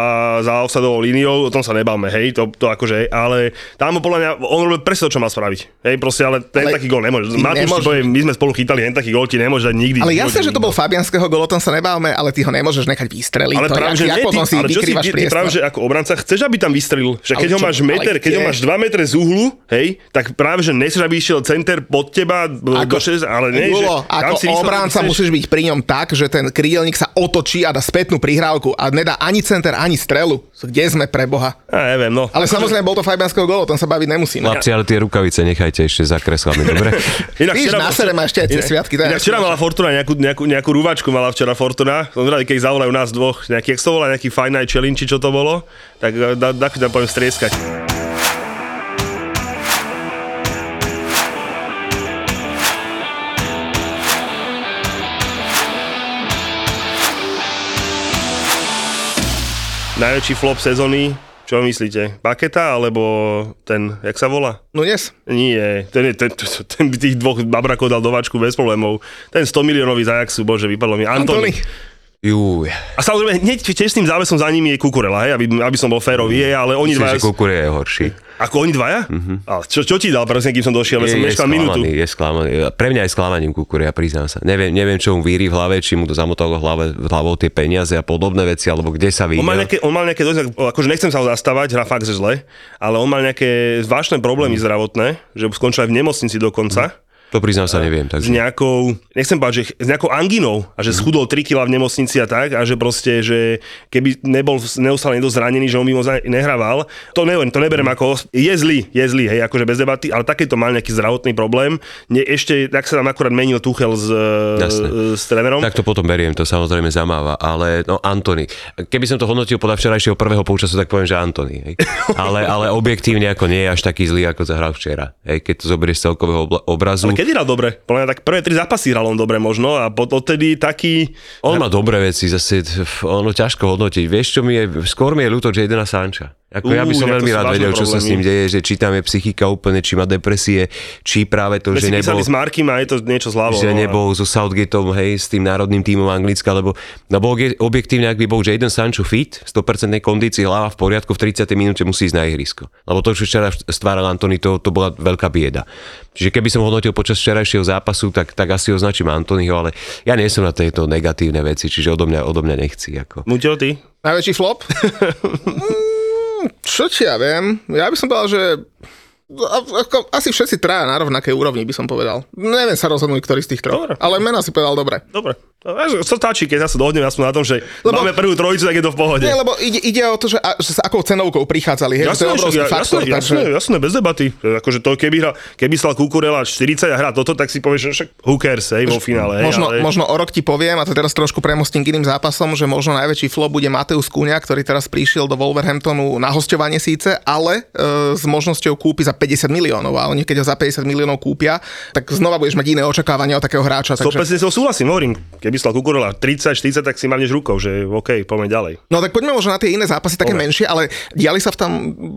za offsadovou líniou, o tom sa nebáme, hej, to, to akože, ale tam podľa mňa, on robil presne to, čo má spraviť, hej, proste, ale ten Ale taký gól nemôže. ti nemôžeš- my sme spolu chytali, ten taký gól ti nemôže dať nikdy. ale jasné, že to bol Fabianského gol, o tom sa nebávame, ale ty ho nemôžeš nechať vystreliť. Ale to, práve, jak, že jak nie, potom ty, si ale čo si, ty, práve, že ako obranca chceš, aby tam vystrelil. Ale keď ho máš meter, keď ho máš 2 metre z uhlu, hej, tak práve, že nechceš, aby išiel center pod teba ako, do 6, ale nie, že tam ako si obránca musíš byť pri ňom tak, že ten krídelník sa otočí a dá spätnú prihrávku a nedá ani center, ani strelu. Kde sme pre Boha? Ja neviem, no. Ale samozrejme, bol to Fabianského golo, o tom sa baviť nemusíme. Chlapci, ale tie rukavice nechajte ešte za kreslami, dobre? (laughs) Inak Víš, na sere máš ešte aj tie sviatky. Inak včera mala Fortuna nejakú, nejakú, nejakú rúvačku, mala včera Fortuna. Som zvedavý, keď zavolajú nás dvoch. Nejaký, jak to volá, nejaký Fine Night Challenge, či čo to bolo. Tak eh, da, da, tam poviem strieskať. Najväčší flop sezóny, čo myslíte? Paketa alebo ten, jak sa volá? Nunes? Nie, ten, je, ten, ten, ten by tých dvoch babrakov dal do vačku bez problémov. Ten 100 miliónový z Ajaxu, bože, vypadlo mi. Antony. Antony. Juj. A samozrejme, hneď tesným závesom za nimi je Kukurela, hej, aby, aby som bol férový, je, ale oni Myslím, dvaja... že Kukurie je horší. Ako oni dvaja? Mm-hmm. A čo, čo ti dal, presne, kým som došiel, Je, som je, meškal minútu. sklamaný, je sklamaný. Pre mňa je sklamaním Kukuria, priznám sa. Neviem, neviem, čo mu víri v hlave, či mu to zamotalo hlave, v hlavou tie peniaze a podobné veci, alebo kde sa On mal videl. nejaké, on mal nejaké dosť, akože nechcem sa ho zastávať, hra fakt, že zle, ale on mal nejaké zvláštne problémy zdravotné, že skončil aj v nemocnici dokonca. To priznám sa, neviem. s Takže... nejakou, nechcem povedať, že s nejakou anginou a že schudol 3 kg v nemocnici a tak a že proste, že keby nebol neustále niekto zranený, že on by moc nehrával, to neviem, to neberiem ako, je zlý, je zlý, hej, akože bez debaty, ale takéto mal nejaký zdravotný problém. Nie, ešte, tak sa tam akurát menil Tuchel s, Jasné. s trénerom. Tak to potom beriem, to samozrejme zamáva, ale no Antony. Keby som to hodnotil podľa včerajšieho prvého polčasu, tak poviem, že Antony. Hej. Ale, ale objektívne ako nie je až taký zlý, ako zahral včera. Hej. Keď to zoberieš z celkového obrazu. Ale kedy hral dobre? Podľa tak prvé tri zápasy hral on dobre možno a odtedy taký... On má dobré veci, zase ono ťažko hodnotiť. Vieš, čo mi je, skôr mi je ľúto Jadena Sancha. Ako ja by som veľmi rád vedel, čo sa s ním deje, že či tam je psychika úplne, či má depresie, či práve to, My že si nebol, s Markim a je to niečo zľavo. že nebol so Southgateom, hej, s tým národným tímom Anglicka, lebo no, bol, objektívne, ak by bol Jadon Sancho fit, 100% kondícii, hlava v poriadku, v 30. minúte musí ísť na ihrisko. Lebo to, čo včera stváral Antony, to, to bola veľká bieda. Čiže keby som hodnotil počas včerajšieho zápasu, tak, tak asi označím Antonyho, ale ja nie som na tejto negatívne veci, čiže odo mňa, odo mňa nechci. Ako. Muťo, ty? Najväčší flop? (laughs) Mm, Čo či ja viem? Ja by som povedal, že ako, asi všetci traja na rovnakej úrovni, by som povedal. Neviem sa rozhodnúť, ktorý z tých troch. Dobre. Ale mena si povedal dobre. Dobre. Co stačí, keď sa dohodneme aspoň na tom, že Lebo- máme prvú trojicu, tak je to v pohode. Nie, lebo ide, ide o to, že, a, že s akou cenovkou prichádzali. Hej, že to je Jasné, obrovský však, faktor. jasné, takže... jasné, jasné, bez debaty. Akože to, keby, hra, keby stal Kukurela 40 a hrá toto, tak si povieš, že však who cares, hej, vo finále. Hej, Možno, ale... možno o rok ti poviem, a to teraz trošku premostím k iným zápasom, že možno najväčší flop bude Mateus Kúňa, ktorý teraz prišiel do Wolverhamptonu na hostovanie síce, ale e, s možnosťou kúpi za 50 miliónov. A oni keď ho za 50 miliónov kúpia, tak znova budeš mať iné očakávania od takého hráča. Takže... 100% s tou súhlasím, hovorím. Keby stal Kukurela 30, 40, tak si mávneš rukou, že OK, poďme ďalej. No tak poďme možno na tie iné zápasy, také Dobre. menšie, ale diali sa v tam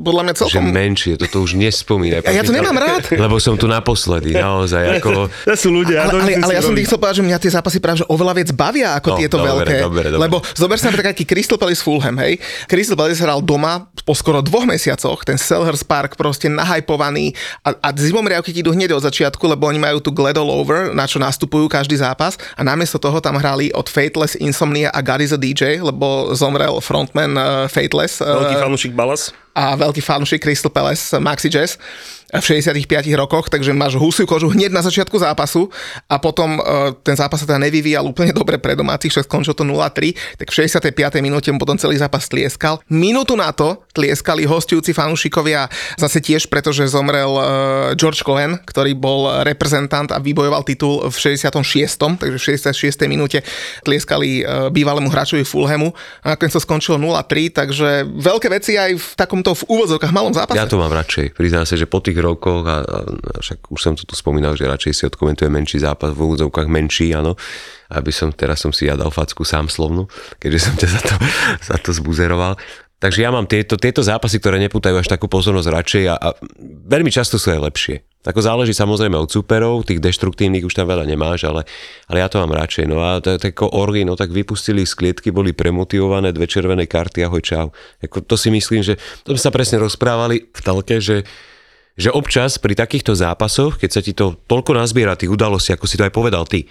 podľa mňa Že celkom... menšie, toto už nespomínaj. A ja to nemám rád. Lebo som tu naposledy, naozaj. Ako... (laughs) To sú ľudia. Ale, ale, ale ja som tým chcel povedať, že mňa tie zápasy práve že oveľa viac bavia ako No, tieto dobre, veľké. dobre, dobre. Lebo zober sa napríklad taký Crystal Palace Fulham, hej. Crystal Palace hral doma po skoro dvoch mesiacoch, ten Selhurst Park proste nahajpovaný a, a zimomriavky ti idú hneď od začiatku, lebo oni majú tu Glad All Over, na čo nastupujú každý zápas a namiesto toho tam hrali od Fateless, Insomnia a God is a DJ, lebo zomrel frontman uh, Fateless. Veľký uh, fanúšik Balas. a veľký fanúšik Crystal Palace Maxi Jazz v 65 rokoch, takže máš husiu kožu hneď na začiatku zápasu a potom uh, ten zápas sa teda nevyvíjal úplne dobre pre domácich, však skončil to 0-3, tak v 65. minúte mu potom celý zápas tlieskal. Minútu na to tlieskali hostujúci fanúšikovia zase tiež, pretože zomrel uh, George Cohen, ktorý bol reprezentant a vybojoval titul v 66. takže v 66. minúte tlieskali uh, bývalému hráčovi Fulhamu a nakoniec to skončilo 0-3, takže veľké veci aj v takomto v úvodzovkách malom zápase. Ja to mám radšej. Priznám sa, že po tých rokoch, a, a však už som to tu spomínal, že radšej si odkomentujem menší zápas, v úvodzovkách menší, áno. Aby som, teraz som si ja dal facku sám slovnú, keďže som ťa za to, (laughs) za to zbuzeroval. Takže ja mám tieto, tieto zápasy, ktoré nepútajú až takú pozornosť radšej a, a veľmi často sú aj lepšie. Ako záleží samozrejme od superov, tých deštruktívnych už tam veľa nemáš, ale, ale ja to mám radšej. No a to, to ako Orly, no tak vypustili z klietky, boli premotivované, dve červené karty, ahoj čau. Ako to si myslím, že to sme sa presne rozprávali v telke, že že občas pri takýchto zápasoch, keď sa ti to toľko nazbiera tých udalostí, ako si to aj povedal ty,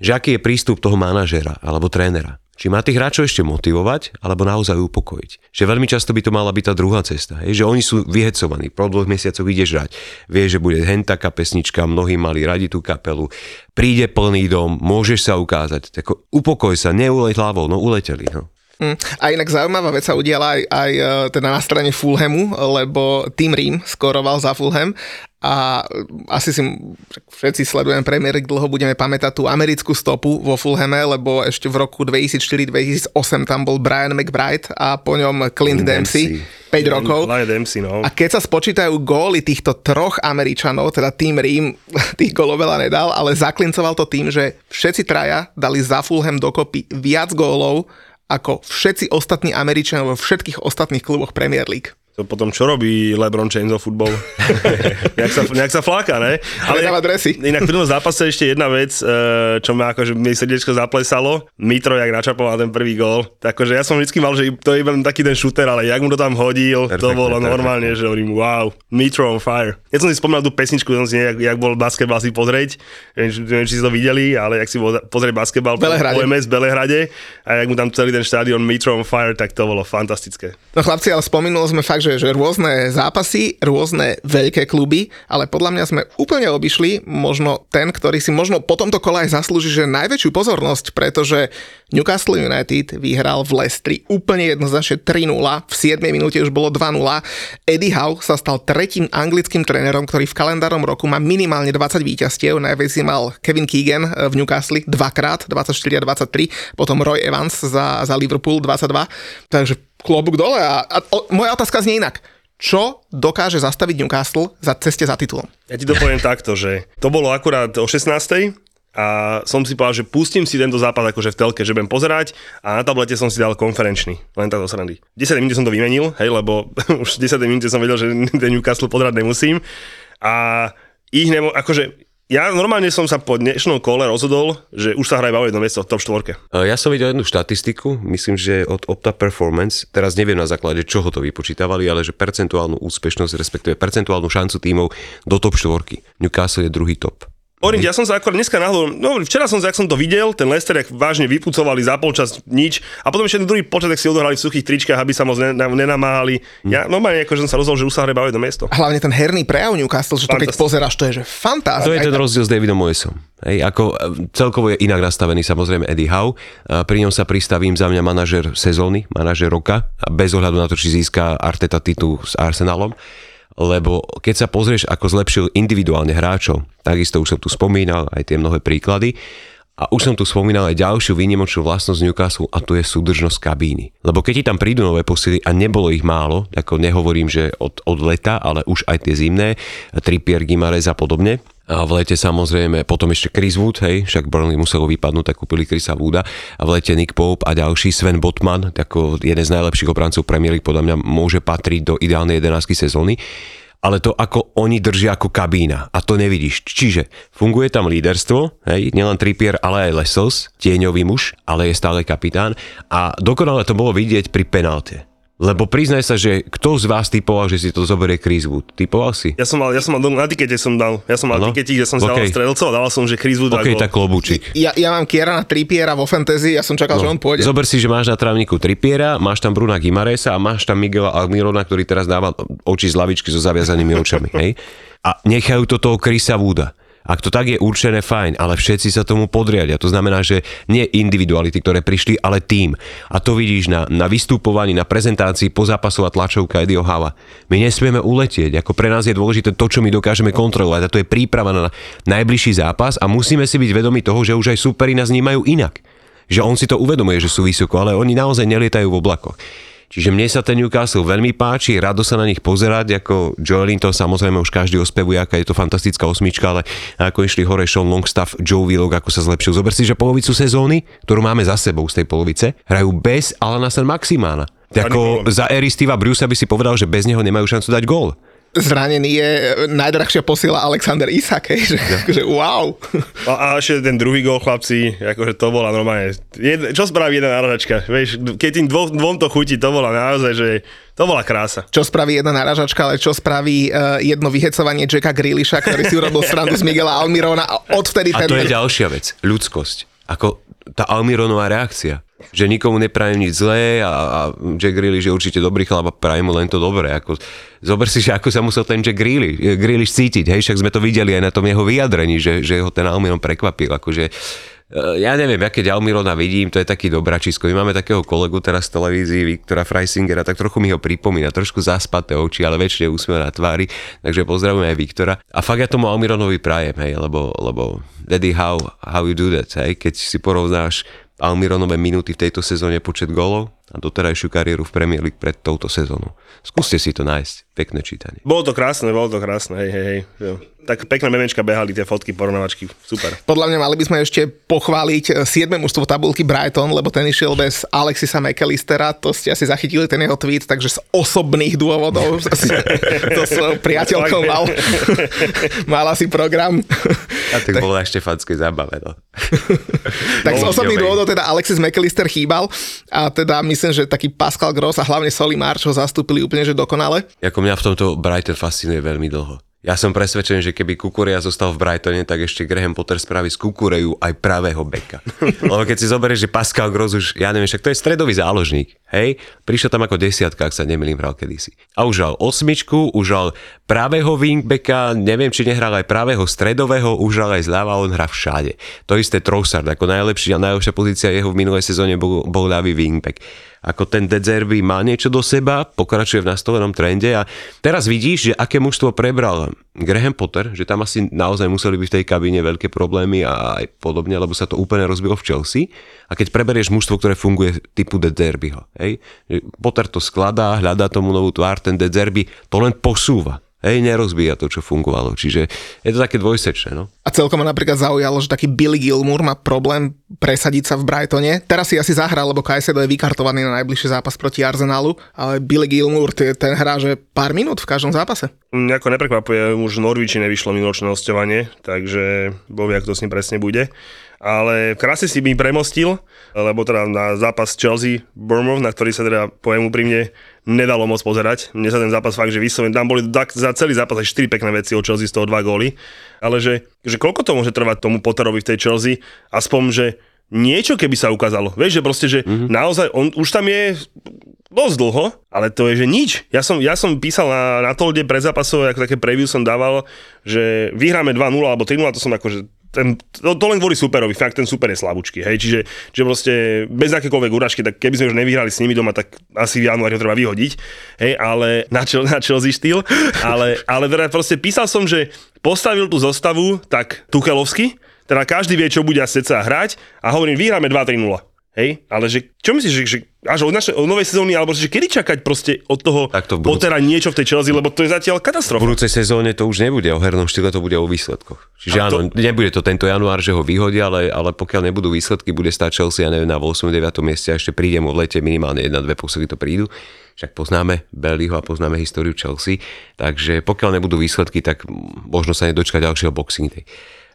že aký je prístup toho manažera alebo trénera. Či má tých hráčov ešte motivovať, alebo naozaj upokojiť. Že veľmi často by to mala byť tá druhá cesta. Hej? Že oni sú vyhecovaní, po dvoch mesiacoch ideš hrať. Vieš, že bude hen taká pesnička, mnohí mali radi tú kapelu, príde plný dom, môžeš sa ukázať. Tako, upokoj sa, neuleť hlavou, no uleteli. No. Mm. A inak zaujímavá vec sa udiala aj, aj e, teda na strane Fulhamu, lebo Tim Ream skoroval za Fulham a asi si všetci sledujem Premier League, dlho budeme pamätať tú americkú stopu vo Fulhame, lebo ešte v roku 2004-2008 tam bol Brian McBride a po ňom Clint Dempsey. 5 rokov. Dempsey, no. A keď sa spočítajú góly týchto troch Američanov, teda tým Rím (laughs) tých gólov veľa nedal, ale zaklincoval to tým, že všetci traja dali za Fulham dokopy viac gólov ako všetci ostatní Američania vo všetkých ostatných kluboch Premier League. To potom čo robí LeBron James o futbol? (laughs) nejak, sa, nejak sa fláka, ne? Ale dáva dresy. Inak pri tom zápase ešte jedna vec, eh, čo ma akože mi srdiečko zaplesalo. Mitro, jak načapoval ten prvý gól. Takže ja som vždycky mal, že to je iba taký ten šúter, ale jak mu to tam hodil, perfect, to bolo perfect. normálne, že hovorím, wow, Mitro on fire. Ja som si spomínal tú pesničku, som si nejak, jak bol basketbal si pozrieť, neviem, či si to videli, ale jak si bol pozrieť basketbal Belehrade. po OMS Belehrade a jak mu tam celý ten štádion Mitro on fire, tak to bolo fantastické. No chlapci, ale spomínali sme fakt, že, že rôzne zápasy, rôzne veľké kluby, ale podľa mňa sme úplne obišli možno ten, ktorý si možno po tomto kole aj zaslúži, že najväčšiu pozornosť, pretože Newcastle United vyhral v Lestri úplne jednoznačne 3-0, v 7 minúte už bolo 2-0. Eddie Howe sa stal tretím anglickým trénerom, ktorý v kalendárnom roku má minimálne 20 víťazstiev, najviac si mal Kevin Keegan v Newcastle dvakrát, 24 a 23, potom Roy Evans za, za Liverpool 22, takže klobúk dole. A, a o, moja otázka znie inak. Čo dokáže zastaviť Newcastle za ceste za titulom? Ja ti to poviem takto, že to bolo akurát o 16 a som si povedal, že pustím si tento zápas akože v telke, že budem pozerať a na tablete som si dal konferenčný, len tak do srandy. 10 minút som to vymenil, hej, lebo (laughs) už 10 minút som vedel, že ten Newcastle podrať nemusím a ich nemo, akože ja normálne som sa po dnešnom kole rozhodol, že už sa hraje o jedno miesto v top 4. Ja som videl jednu štatistiku, myslím, že od Opta Performance, teraz neviem na základe čoho to vypočítavali, ale že percentuálnu úspešnosť, respektíve percentuálnu šancu tímov do top 4. Newcastle je druhý top. Hovorím, ja som sa akorát dneska náhodou, no včera som, ak som to videl, ten Lester, jak vážne vypucovali za polčas nič a potom ešte ten druhý počas, si odohrali v suchých tričkách, aby sa moc nenamáhali. Hm. Ja normálne ako, že som sa rozhodol, že už sa hre jedno miesto. Hlavne ten herný prejav Newcastle, že to keď pozeráš, to je že fantastické. To je ten rozdiel s Davidom Moesom. Hej, ako e, celkovo je inak nastavený samozrejme Eddie Howe. Pri ňom sa pristavím za mňa manažer sezóny, manažer roka, a bez ohľadu na to, či získa Arteta titul s Arsenalom lebo keď sa pozrieš, ako zlepšil individuálne hráčov, takisto už som tu spomínal aj tie mnohé príklady, a už som tu spomínal aj ďalšiu výnimočnú vlastnosť Newcastle a to je súdržnosť kabíny. Lebo keď ti tam prídu nové posily a nebolo ich málo, ako nehovorím, že od, od leta, ale už aj tie zimné, Trippier, Gimares a podobne, a v lete samozrejme, potom ešte Chris Wood, hej, však Burnley muselo vypadnúť, tak kúpili Chrisa Wooda. A v lete Nick Pope a ďalší Sven Botman, ako jeden z najlepších obrancov Premier League, podľa mňa môže patriť do ideálnej 11 sezóny ale to ako oni držia ako kabína a to nevidíš. Čiže funguje tam líderstvo, hej, nielen Trippier, ale aj Lessels, tieňový muž, ale je stále kapitán a dokonale to bolo vidieť pri penalte. Lebo priznaj sa, že kto z vás typoval, že si to zoberie Chris Wood? Typoval si? Ja som mal, ja som mal na tikete som dal, ja som mal ano? tikete, kde som okay. dal strelcov a dal som, že Chris Wood OK, tak klobúčik. Ja, ja mám Kiera na Trippiera vo fantasy, ja som čakal, no. že on pôjde. Zober si, že máš na trávniku Trippiera, máš tam Bruna Gimaresa a máš tam Miguela Almirona, ktorý teraz dáva oči z lavičky so zaviazanými očami, hej? A nechajú to toho Chrisa Wooda. Ak to tak je určené, fajn, ale všetci sa tomu podriadia. To znamená, že nie individuality, ktoré prišli, ale tým. A to vidíš na, na vystupovaní, na prezentácii pozápasová tlačovka Eddieho Hava. My nesmieme uletieť. Ako pre nás je dôležité to, čo my dokážeme kontrolovať. A to je príprava na najbližší zápas a musíme si byť vedomi toho, že už aj superi nás vnímajú inak. Že on si to uvedomuje, že sú vysoko, ale oni naozaj nelietajú v oblakoch. Čiže mne sa ten Newcastle veľmi páči, rado sa na nich pozerať, ako Joelin to samozrejme už každý ospevuje, aká je to fantastická osmička, ale ako išli hore Sean Longstaff, Joe Willock, ako sa zlepšil. Zober si, že polovicu sezóny, ktorú máme za sebou z tej polovice, hrajú bez Alana San Maximána. Ako za Eri Steva Bruce by si povedal, že bez neho nemajú šancu dať gól zranený je najdrahšia posila Alexander Isak, hej, že, ja. že wow. A, a ešte ten druhý gol, chlapci, akože to bola normálne, jed, čo spraví jedna náražačka, vieš, keď tým dvom, dvom to chutí, to bola naozaj, že to bola krása. Čo spraví jedna náražačka, ale čo spraví uh, jedno vyhecovanie Jacka Grealisha, ktorý si urobil strandu z Miguela Almirona a odvtedy ten... A to je ďalšia vec, ľudskosť. Ako tá Almironová reakcia že nikomu neprajem nič zlé a, a Jack Grealish je určite dobrý chlap a prajem mu len to dobré. Ako, zober si, že ako sa musel ten Jack Grealish, Grealish cítiť, hej, však sme to videli aj na tom jeho vyjadrení, že, že ho ten Almiron prekvapil. Akože E, Ja neviem, ja keď Almirona vidím, to je taký dobračisko. My máme takého kolegu teraz v televízii, Viktora Freisingera, tak trochu mi ho pripomína, trošku zaspaté oči, ale väčšie úsmev na tvári, takže pozdravujem aj Viktora. A fakt ja tomu Almironovi prajem, hej, lebo, lebo daddy, how, how you do that, hej, keď si porovnáš Almironové minúty v tejto sezóne počet golov a doterajšiu kariéru v Premier League pred touto sezónou. Skúste si to nájsť, pekné čítanie. Bolo to krásne, bolo to krásne, hej, hej, hej. Tak pekné memečka behali tie fotky, porovnávačky, super. Podľa mňa mali by sme ešte pochváliť 7. mužstvo tabulky Brighton, lebo ten išiel bez Alexisa McAllistera, to ste asi zachytili ten jeho tweet, takže z osobných dôvodov (laughs) to svojou priateľkou mal, (laughs) mal asi program. A tak bolo na štefanskej zábave, no. (laughs) tak z Bol osobných dôvodov teda Alexis McAllister chýbal a teda myslím, že taký Pascal Gross a hlavne Soli March ho zastúpili úplne že dokonale. Ako mňa v tomto Brighton fascinuje veľmi dlho. Ja som presvedčený, že keby Kukureja zostal v Brightone, tak ešte Graham Potter spraví z Kukureju aj pravého beka. (laughs) Lebo keď si zoberieš, že Pascal Gross už, ja neviem, však to je stredový záložník, hej? Prišiel tam ako desiatka, ak sa nemýlim, hral kedysi. A už hral osmičku, už hral pravého wingbacka, neviem, či nehral aj pravého stredového, už hral aj zľava, on hrá všade. To isté Trossard, ako najlepší a najlepšia pozícia jeho v minulej sezóne bol, bol ľavý wingback ako ten Dezerby má niečo do seba, pokračuje v nastolenom trende a teraz vidíš, že aké mužstvo prebral Graham Potter, že tam asi naozaj museli byť v tej kabíne veľké problémy a aj podobne, lebo sa to úplne rozbilo v Chelsea. A keď preberieš mužstvo, ktoré funguje typu De Zerbyho, hej, Potter to skladá, hľadá tomu novú tvár, ten De Zerby to len posúva. Hej, nerozbíja to, čo fungovalo. Čiže je to také dvojsečné, no. A celkom ma napríklad zaujalo, že taký Billy Gilmour má problém presadiť sa v Brightone. Teraz si asi zahral, lebo Kajsedo je vykartovaný na najbližší zápas proti Arsenalu, ale Billy Gilmour tie- ten hrá, že pár minút v každom zápase. Mňa ako neprekvapuje, už v Norviči nevyšlo minuloročné hostovanie, takže bovie, ako to s ním presne bude. Ale krásne si mi premostil, lebo teda na zápas Chelsea Bournemouth, na ktorý sa teda poviem úprimne nedalo moc pozerať. Mne sa ten zápas fakt, že vyslovene, tam boli za celý zápas aj 4 pekné veci od Chelsea, z toho 2 góly. Ale že, že koľko to môže trvať tomu Potterovi v tej Chelsea, aspoň, že niečo keby sa ukázalo. Vieš, že proste, že mm-hmm. naozaj, on už tam je dosť dlho, ale to je, že nič. Ja som, ja som písal na, na Tolde predzápasové, ako také preview som dával, že vyhráme 2-0 alebo 3-0, to som akože ten, to, to len kvôli superovi, fakt ten super je slabúčky, hej, čiže, čiže proste bez akékoľvek úražky, tak keby sme už nevyhrali s nimi doma, tak asi v januári ho treba vyhodiť, hej, ale na, čel, na Chelsea štýl, ale, ale teda proste písal som, že postavil tú zostavu tak Tuchelovsky, teda každý vie, čo bude sa hrať a hovorím, vyhráme 2-3-0. Hej, ale že, čo myslíš, že, že až od, naše, od novej sezóny, alebo že kedy čakať proste od toho Tak to v budúc- Pottera niečo v tej Chelsea, lebo to je zatiaľ V katastrofa. budúcej sezóne to už nebude o hernom štýle, to bude o výsledkoch. Čiže A to- áno, nebude to tento január, že ho vyhodia, ale, ale pokiaľ nebudú výsledky, bude stáť Chelsea, ja neviem, na 8. 9. mieste a ešte príde mu v lete minimálne 1-2 posily to prídu. Však poznáme Bellyho a poznáme históriu Chelsea, takže pokiaľ nebudú výsledky, tak možno sa nedočka ďalšieho Boxing Day.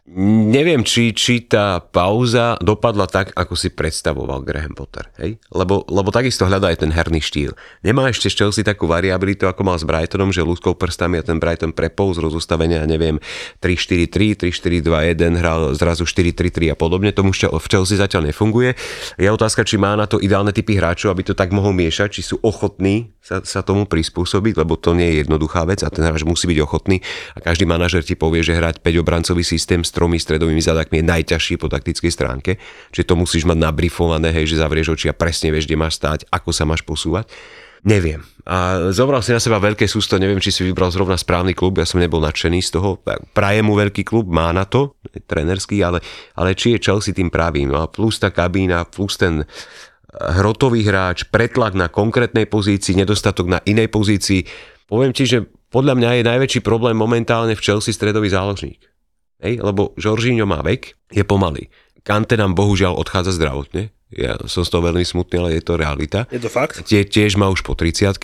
Neviem, či, či tá pauza dopadla tak, ako si predstavoval Graham Potter, hej? Lebo, lebo takisto hľadá aj ten herný štýl. Nemá ešte z Chelsea takú variabilitu, ako mal s Brightonom, že ľudskou prstami a ten Brighton prepol z rozostavenia, neviem, 3-4-3, 3-4-2-1, hral zrazu 4-3-3 a podobne. Tomu v Chel- v Chelsea zatiaľ nefunguje. Je otázka, či má na to ideálne typy hráčov, aby to tak mohol miešať, či sú ochotní sa, sa tomu prispôsobiť, lebo to nie je jednoduchá vec a ten hráč musí byť ochotný a každý manažer ti povie, že hrať 5 obrancový systém s tromi stredovými zadakmi je najťažšie po taktickej stránke, čiže to musíš mať nabrifované, hej, že zavrieš oči a presne vieš, kde máš stáť, ako sa máš posúvať. Neviem. A zobral si na seba veľké sústo, neviem, či si vybral zrovna správny klub, ja som nebol nadšený z toho. Praje mu veľký klub, má na to, trenerský, ale, ale či je Chelsea tým pravým. No a plus tá kabína, plus ten hrotový hráč, pretlak na konkrétnej pozícii, nedostatok na inej pozícii. Poviem ti, že podľa mňa je najväčší problém momentálne v Chelsea stredový záložník. Hej, lebo Žoržíňo má vek, je pomalý. Kante nám bohužiaľ odchádza zdravotne. Ja som z toho veľmi smutný, ale je to realita. Je to fakt? Tie, tiež má už po 30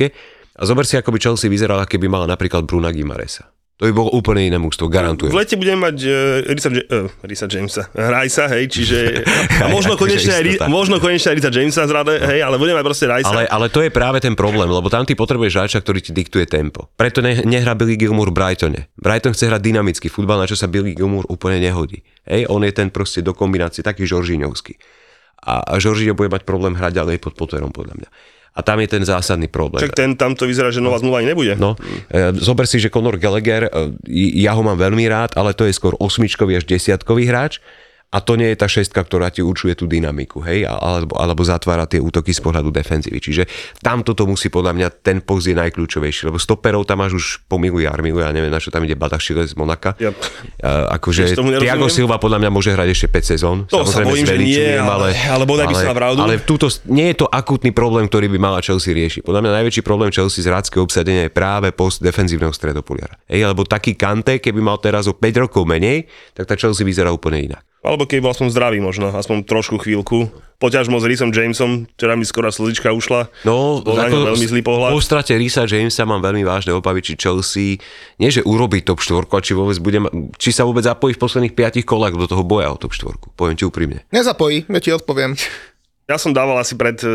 A zober si, ako by Chelsea vyzerala, keby mala napríklad Bruna Gimaresa. To by bolo úplne iné mužstvo, garantujem. V lete budeme mať uh, Risa, uh, Risa Jamesa, Rajsa, hej, čiže (laughs) a možno (laughs) konečne, aj, možno konečne aj Risa Jamesa zrade, hej, ale budeme mať proste Rajsa. Ale, ale to je práve ten problém, lebo tam ty potrebuješ hráča, ktorý ti diktuje tempo. Preto ne, nehrá Billy Gilmour v Brightone. Brighton chce hrať dynamický futbal, na čo sa Billy Gilmour úplne nehodí. Hej, on je ten proste do kombinácie taký Žoržíňovský. A, a Žoržíňo bude mať problém hrať ďalej pod Potterom, podľa mňa. A tam je ten zásadný problém. Však ten, tam to vyzerá, že nová zmluva ani nebude. No, e, zober si, že Conor Gallagher, e, ja ho mám veľmi rád, ale to je skôr osmičkový až desiatkový hráč a to nie je tá šestka, ktorá ti určuje tú dynamiku, hej, alebo, alebo zatvára tie útoky z pohľadu defenzívy. Čiže tam toto musí podľa mňa ten post je najkľúčovejší, lebo stoperov tam máš už pomiluj armiu, ja neviem, na čo tam ide Badašile z Monaka. Yep. Uh, akože. Tiago Silva podľa mňa môže hrať ešte 5 sezón. To sa bojím, že nie, ale- ale bodaj by mal pravdu. Ale túto, nie je to akútny problém, ktorý by mala Chelsea riešiť. Podľa mňa najväčší problém Chelsea z hráckého obsadenia je práve post defenzívneho stredopoliara. Ej, lebo taký Kante, keby mal teraz o 5 rokov menej, tak tá Chelsea vyzerá úplne inak. Alebo keď bol aspoň zdravý možno, aspoň trošku chvíľku. Poťažmo s Risom Jamesom, včera mi skoro slzička ušla. No, Bol na ňo veľmi zlý pohľad. Po strate Risa Jamesa mám veľmi vážne obavy, či Chelsea, nie že urobí top 4, a či, vôbec bude, či sa vôbec zapojí v posledných 5 kolách do toho boja o top 4. Poviem ti úprimne. Nezapojí, ja ti odpoviem. Ja som dával asi pred e,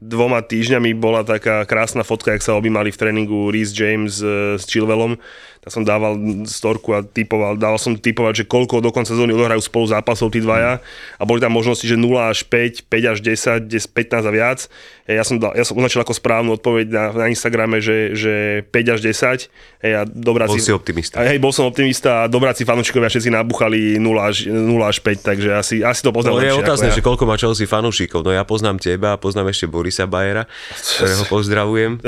dvoma týždňami, bola taká krásna fotka, jak sa objímali v tréningu Reese James e, s Chilwellom. Tak som dával storku a typoval, dával som typovať, že koľko do konca sezóny odohrajú spolu zápasov tí dvaja a boli tam možnosti, že 0 až 5, 5 až 10, 10 15 a viac. Ja som, dal, ja som označil ako správnu odpoveď na, na Instagrame, že, že 5 až 10. E, a dobrá Bol si optimista. A hej, bol som optimista a dobráci fanúšikovia všetci nabuchali 0 až, 0 až 5, takže asi, asi to No poznám je lepšie ako otázne, ja. že koľko má Chelsea fanúšikov. No ja poznám teba a poznám ešte Borisa Bajera, ktorého pozdravujem.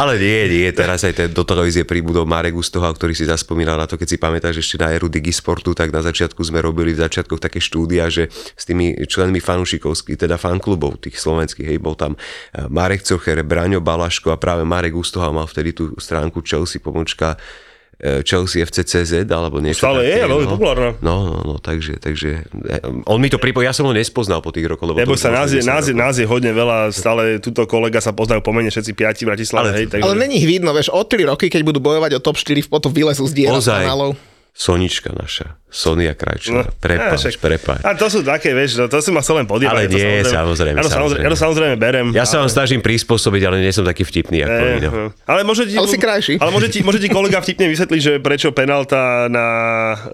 Ale nie, nie, teraz aj ten, do televízie pribudol Marek Ustoha, ktorý si zaspomínal na to, keď si pamätáš ešte na éru Digisportu, tak na začiatku sme robili v začiatkoch také štúdia, že s tými členmi fanúšikovských, teda fanklubov tých slovenských, hej, bol tam eh, Marek Cocher, Braňo Balaško a práve Marek Ustoha mal vtedy tú stránku Chelsea pomočka eh, Chelsea FCCZ alebo niečo Stále je, také, veľmi no. populárna. No, no, no, takže, takže eh, on mi to pripojil, ja som ho nespoznal po tých rokoch, lebo Lebo sa nás je, 10 nás, je, nás je hodne veľa, stále túto kolega sa poznajú pomene všetci piati v Bratislave, Ale- hej, takže... Ale není ich vidno, vieš, o 3 roky, keď budú bojovať o top 4, potom vylezú z diera Ozaj. Sonička naša, Sonia Krajčová, no, prepáč, však- prepáč. A to sú také, vieš, no, to som ma chcel len podívať. Ale ja nie, samozrejme, Ja to samozrejme, samozrejme. ja to samozrejme berem. Ja sa vám snažím prispôsobiť, ale nie som taký vtipný ako Eh, vy. No. eh. Ale môže ti, Ale si krajší. Ale môže ti, môže ti kolega vtipne vysvetliť, že prečo penalta na,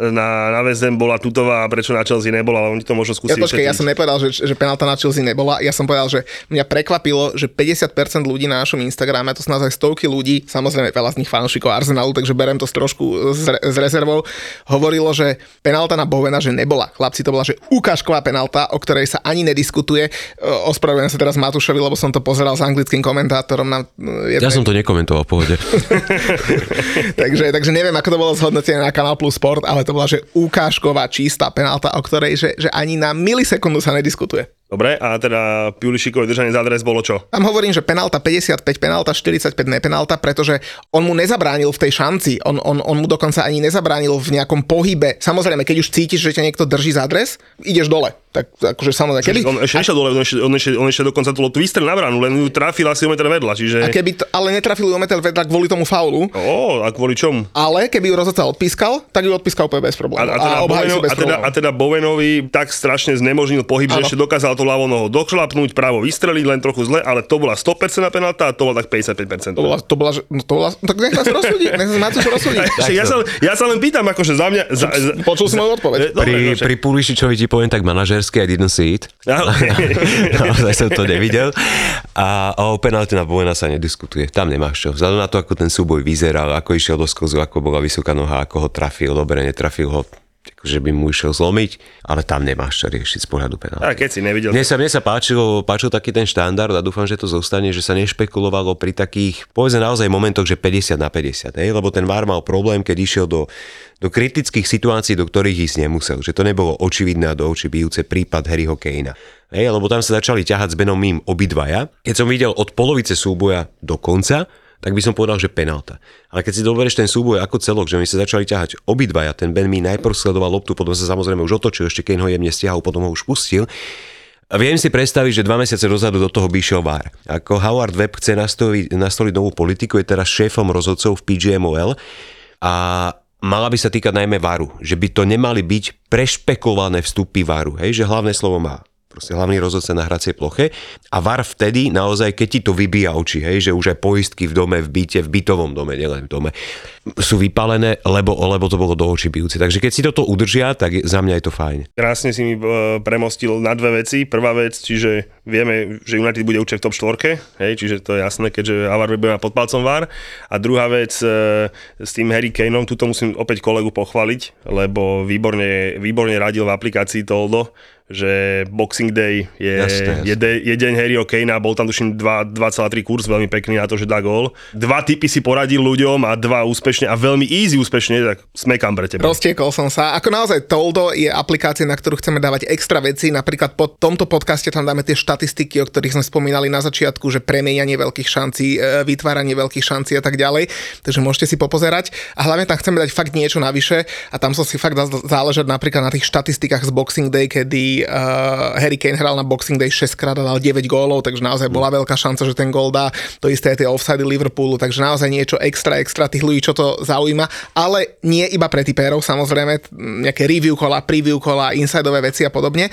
na, na VSM bola tutová a prečo na Chelsea nebola, ale oni to možno Ja, skúsi počkej, ja som nepovedal, že, že penálta na Chelsea nebola. Ja som povedal, že mňa prekvapilo, že 50% ľudí na našom Instagrame, to sú naozaj stovky ľudí, samozrejme veľa z nich fanúšikov Arsenalu, takže berem to s trošku s, re- s rezervou, hovorilo, že penálta na Bowena, že nebola. Chlapci, to bola, že ukážková penálta, o ktorej sa ani nediskutuje. O- Ospravedlňujem sa teraz Matúšovi, lebo som to pozeral s anglickým komentátorom na e, Ja jednej som to nekomentoval v pohode. (laughs) takže, takže neviem, ako to bolo zhodnotené na Kanal Plus Sport, ale to bola, že ukážková čistá penálta, o ktorej, že, že ani na milisekundu sa nediskutuje. Dobre, a teda Pulisičové držanie za dres bolo čo? Tam hovorím, že penálta 55, penálta 45 nepenálta, pretože on mu nezabránil v tej šanci. On, on, on mu dokonca ani nezabránil v nejakom pohybe. Samozrejme, keď už cítiš, že ťa niekto drží za dres, ideš dole. Tak akože samozrejme, keby, On ešte nešiel dole, on ešte, on ešte, on ešte dokonca tú loptu vystrel na bránu, len ju trafil asi o meter vedľa, čiže... a keby to, ale netrafil ju meter vedľa kvôli tomu faulu, Ó, a kvôli čomu? ale keby ju rozhodca odpískal, tak ju odpískal úplne bez A, problémov. a, teda, obhájí Bovenov, si bez a, teda, a teda Bovenovi tak strašne znemožnil pohyb, že Áno. ešte dokázal to ľavou nohou došlapnúť, právo vystreliť, len trochu zle, ale to bola 100% penalta a to bola tak 55%. To bola, to bola, že- no to bola, tak nech nás rozsúdi, nech nás Matúš rozsúdi. Však ja, sa, ja sa len pýtam, akože za mňa... Za, za, Počul si moju odpoveď. Pri, pri Pulišičovi ti poviem tak manažersky, I didn't see it. Ale- (laughs) Naozaj som to nevidel. A, a o penalte na Bojena sa nediskutuje. Tam nemáš čo. Vzhľadom na to, ako ten súboj vyzeral, ako išiel do sklzu, ako bola vysoká noha, ako ho trafil, dobre, netrafil ho, že by mu išiel zlomiť, ale tam nemáš čo riešiť z pohľadu penalty. A keď si nevidel... Mne sa, mne sa páčilo, páčil taký ten štandard a dúfam, že to zostane, že sa nešpekulovalo pri takých, povedzme naozaj momentoch, že 50 na 50, hej? lebo ten VAR mal problém, keď išiel do, do kritických situácií, do ktorých ísť nemusel, že to nebolo očividné a do očí bijúce prípad Harryho Kanea. Hej, lebo tam sa začali ťahať s Benom Mím obidvaja. Keď som videl od polovice súboja do konca, tak by som povedal, že penálta. Ale keď si doberieš ten súboj ako celok, že oni sa začali ťahať obidvaja, ten Ben Mi najprv sledoval loptu, potom sa samozrejme už otočil, ešte Kane ho jemne stiahol, potom ho už pustil. A viem si predstaviť, že dva mesiace dozadu do toho by išiel VAR. Ako Howard Webb chce nastoliť, nastoliť novú politiku, je teraz šéfom rozhodcov v PGMOL a mala by sa týkať najmä VARu, že by to nemali byť prešpekované vstupy VARu, hej, že hlavné slovo má proste hlavný rozhodca na hracej ploche a VAR vtedy naozaj, keď ti to vybíja oči, hej, že už aj poistky v dome, v byte, v bytovom dome, nielen v dome, sú vypálené, lebo, lebo to bolo do očí bijúce. Takže keď si toto udržia, tak za mňa je to fajn. Krásne si mi e, premostil na dve veci. Prvá vec, čiže vieme, že United bude určite v top 4, hej, čiže to je jasné, keďže Avar bude mať pod palcom VAR. A druhá vec, e, s tým Harry Kaneom, tuto musím opäť kolegu pochváliť, lebo výborne, výborne radil v aplikácii Toldo, že Boxing Day je, Jasné, jasné. je, de, je deň Harryho Kanea, bol tam tuším 2 2,3 kurz, veľmi pekný na to, že dá gól. Dva typy si poradil ľuďom a dva úspešne a veľmi easy úspešne, tak smekám pre teba. Roztiekol som sa. Ako naozaj Toldo je aplikácia, na ktorú chceme dávať extra veci. Napríklad po tomto podcaste tam dáme tie štatistiky, o ktorých sme spomínali na začiatku, že premienianie veľkých šancí, e, vytváranie veľkých šancí a tak ďalej. Takže môžete si popozerať. A hlavne tam chceme dať fakt niečo navyše a tam som si fakt záležať napríklad na tých štatistikách z Boxing Day, kedy uh, Harry Kane hral na Boxing Day 6 krát a dal 9 gólov, takže naozaj bola veľká šanca, že ten gól dá. To isté aj tie offside Liverpoolu, takže naozaj niečo extra, extra tých ľudí, čo to zaujíma, ale nie iba pre typérov, samozrejme, nejaké review kola, preview kola, insideové veci a podobne.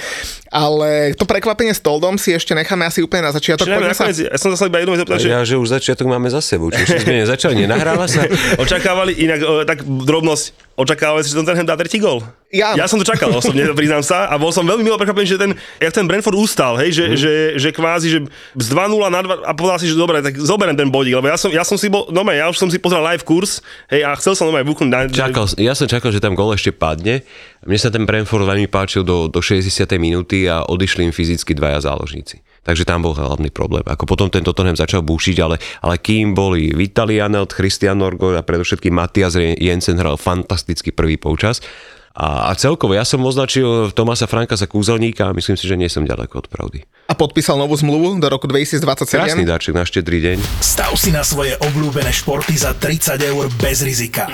Ale to prekvapenie s Toldom si ešte necháme asi úplne na začiatok. Čiže sa... ja som sa iba jednu vec že ja, že už začiatok máme za sebou, čiže sme nezačali, nenahráva sa. (laughs) očakávali inak, tak drobnosť, očakávali si, že Tottenham dá tretí gól? Ja- ja som to čakal osobne, priznám sa, a bol som veľmi milo prekvapený, že ten, jak ten Brentford ustal, hej, že, mm. že, že, kvázi, že z 2-0 na 2 a povedal si, že dobre, tak zoberiem ten bodík, lebo ja som, ja som si bol, no ja už som si pozrel live kurz, hej, a chcel som no búknuť na... Čakal, ja som čakal, že tam gol ešte padne. Mne sa ten Brentford veľmi páčil do, do 60. minúty a odišli im fyzicky dvaja záložníci. Takže tam bol hlavný problém. Ako potom ten Tottenham začal búšiť, ale, ale kým boli Vitalianelt, Christian Norgo a predovšetkým Matias Jensen hral fantastický prvý poučas. A, a celkovo ja som označil Tomasa Franka za kúzelníka a myslím si, že nie som ďaleko od pravdy. A podpísal novú zmluvu do roku 2027. Krásny darček na štedrý deň. Stav si na svoje obľúbené športy za 30 eur bez rizika.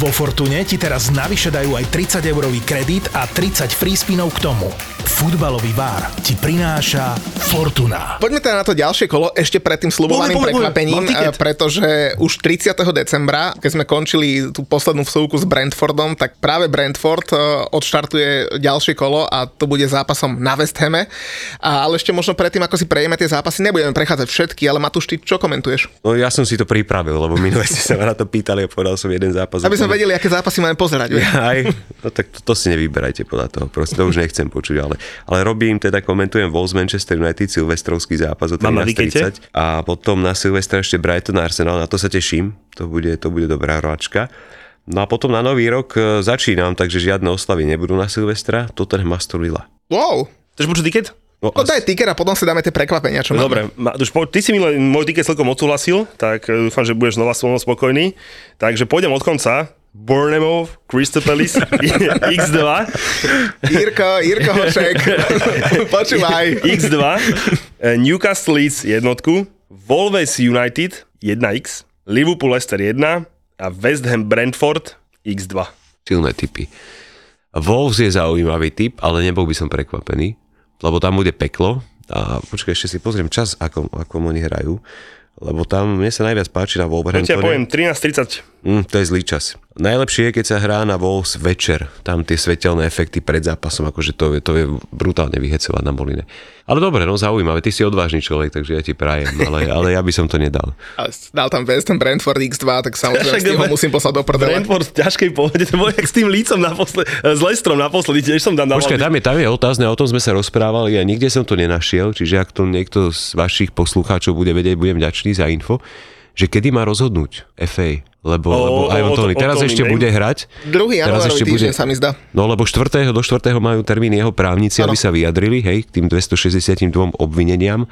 Vo Fortune ti teraz navyše dajú aj 30 eurový kredit a 30 free spinov k tomu. Futbalový bar ti prináša Fortuna. Poďme teda na to ďalšie kolo, ešte pred tým slubovaným Poďme, poďme, prekvapením, tiket. eh, pretože už 30. decembra, keď sme končili tú poslednú vsúku s Brentfordom, tak práve Brentford eh, odštartuje ďalšie kolo a to bude zápasom na West Hame. A, ale ešte možno predtým, ako si prejeme tie zápasy, nebudeme prechádzať všetky, ale Matúš, ty čo komentuješ? No ja som si to pripravil, lebo minule ste sa ma na to pýtali a povedal som jeden zápas. Aby sme vedeli, aké zápasy máme pozerať. (laughs) Aj, no tak to, to si nevyberajte podľa toho, proste to už nechcem počuť, ale, ale robím, teda komentujem Wolves Manchester United, silvestrovský zápas o Mám na 13.30 a potom na Silvestra ešte Brighton Arsenal, na to sa teším, to bude, to bude dobrá hráčka. No a potom na nový rok e, začínam, takže žiadne oslavy nebudú na Silvestra, Tottenham Aston Villa. Wow. Chceš počuť tiket? No, No daj ticker a potom si dáme tie prekvapenia, čo máme. Dobre, Ma- už po, ty si mi môj tiket celkom odsúhlasil, tak e, dúfam, že budeš znova mnou spokojný. Takže pôjdem od konca. Bournemouth, Crystal Palace, (laughs) X2, Jirko, Jirko Hošek, (laughs) počúvaj. X2, e, Newcastle Leeds jednotku, Wolves United 1X, Liverpool Leicester 1 a West Ham Brentford X2. silné typy. Wolves je zaujímavý typ, ale nebol by som prekvapený, lebo tam bude peklo. A počkaj, ešte si pozriem čas, ako, ako oni hrajú. Lebo tam mne sa najviac páči na Ja Wolverhamptone. poviem 13.30. Mm, to je zlý čas. Najlepšie je, keď sa hrá na Wolves večer. Tam tie svetelné efekty pred zápasom, akože to je, to je brutálne vyhecovať na Moline. Ale dobre, no zaujímavé, ty si odvážny človek, takže ja ti prajem, ale, ale ja by som to nedal. (laughs) A dal tam West Ham Brentford X2, tak samozrejme Však s tým ho musím poslať do prdele. Brentford v ťažkej pohode, to bolo jak s tým lícom naposled, s Lestrom naposledy, tiež som tam dával. Počkaj, tam je, tam je otázne, o tom sme sa rozprávali a nikde som to nenašiel, čiže ak to niekto z vašich poslucháčov bude vedieť, budem vďačný za info, že kedy má rozhodnúť FA, lebo, O, lebo o, aj o on to, to- o teraz ešte bude hrať. Druhý Teraz ešte bude- sa mi zdá. No lebo 4. do 4. majú termín jeho právnici, aby sa vyjadrili, hej, k tým 262 obvineniam.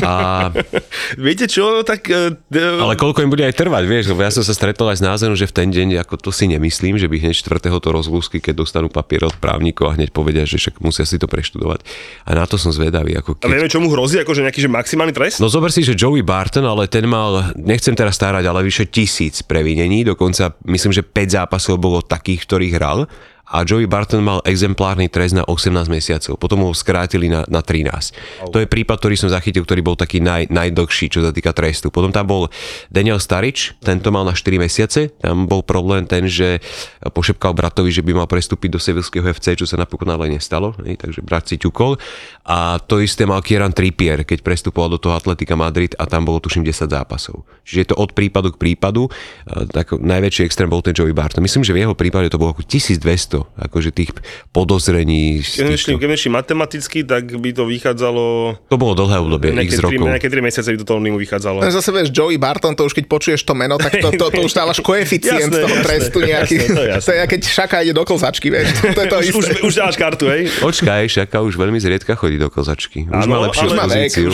A, (laughs) Viete čo, tak... e, ale koľko im bude aj trvať, vieš, lebo ja som sa stretol aj s názorom, že v ten deň, ako to si nemyslím, že by hneď 4. to rozlúsky, keď dostanú papier od právnikov a hneď povedia, že však musia si to preštudovať. A na to som zvedavý. Ako A keď... vieme, čo mu hrozí, akože nejaký že maximálny trest? No zober si, že Joey Barton, ale ten mal, nechcem teraz starať, ale vyše tisíc previnení, dokonca myslím, že 5 zápasov bolo takých, ktorých hral a Joey Barton mal exemplárny trest na 18 mesiacov, potom ho skrátili na, na 13. To je prípad, ktorý som zachytil, ktorý bol taký naj, najdlhší, čo sa týka trestu. Potom tam bol Daniel Starič, tento mal na 4 mesiace, tam bol problém ten, že pošepkal bratovi, že by mal prestúpiť do sevilského FC, čo sa napokon ale nestalo, takže brat si ťukol. A to isté mal Kieran Trippier, keď prestupoval do toho Atletika Madrid a tam bolo tuším 10 zápasov. Čiže je to od prípadu k prípadu. Tak najväčší extrém bol ten Joey Barton. Myslím, že v jeho prípade to bolo ako 1200 akože tých podozrení. Keď týchto... keď matematicky, tak by to vychádzalo... To bolo dlhé obdobie, x rokov. Nejaké 3 mesiace by to toho vychádzalo. No, zase vieš, Joey Barton, to už keď počuješ to meno, tak to, to, to už dávaš koeficient jasné, toho trestu nejaký. Jasné, to, je jasné. to je, keď šaka ide do kozačky, vieš. To je to už, už, už dáš kartu, hej? Počkaj, šaka už veľmi zriedka chodí do kozačky. Už ano, má lepšiu pozíciu.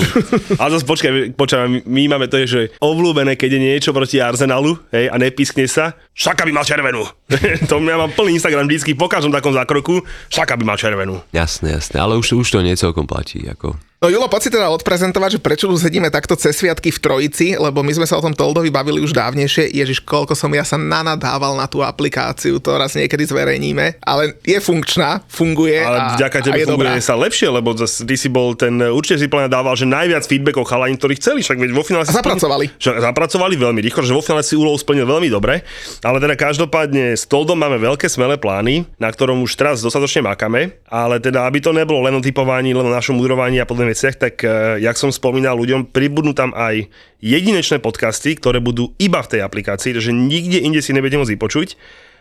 Ale zase počkaj, počkaj, my máme to, je, že obľúbené, keď je niečo proti Arsenalu, hej, a nepískne sa, šaka by mal červenú. (laughs) to ja mám plný Instagram vždycky po každom takom zákroku, šaka by mal červenú. Jasné, jasné, ale už, už to nie celkom platí. Ako. No Julo, poď si teda odprezentovať, že prečo tu sedíme takto cez sviatky v Trojici, lebo my sme sa o tom Toldovi bavili už dávnejšie. Ježiš, koľko som ja sa nanadával na tú aplikáciu, to raz niekedy zverejníme, ale je funkčná, funguje Ale a, vďaka tebe funguje dobrá. sa lepšie, lebo ty si bol ten, určite si plne dával, že najviac feedbackov chalaní, ktorí chceli, však veď vo finále si zapracovali. Splnil, zapracovali veľmi rýchlo, že vo finále si úlohu splnil veľmi dobre, ale teda každopádne s Toldom máme veľké smelé plány, na ktorom už teraz dostatočne makame, ale teda aby to nebolo len o typovaní, len o našom udrovaní a podobných veciach, tak eh, jak som spomínal ľuďom, pribudnú tam aj jedinečné podcasty, ktoré budú iba v tej aplikácii, takže nikde inde si nebudete môcť vypočuť.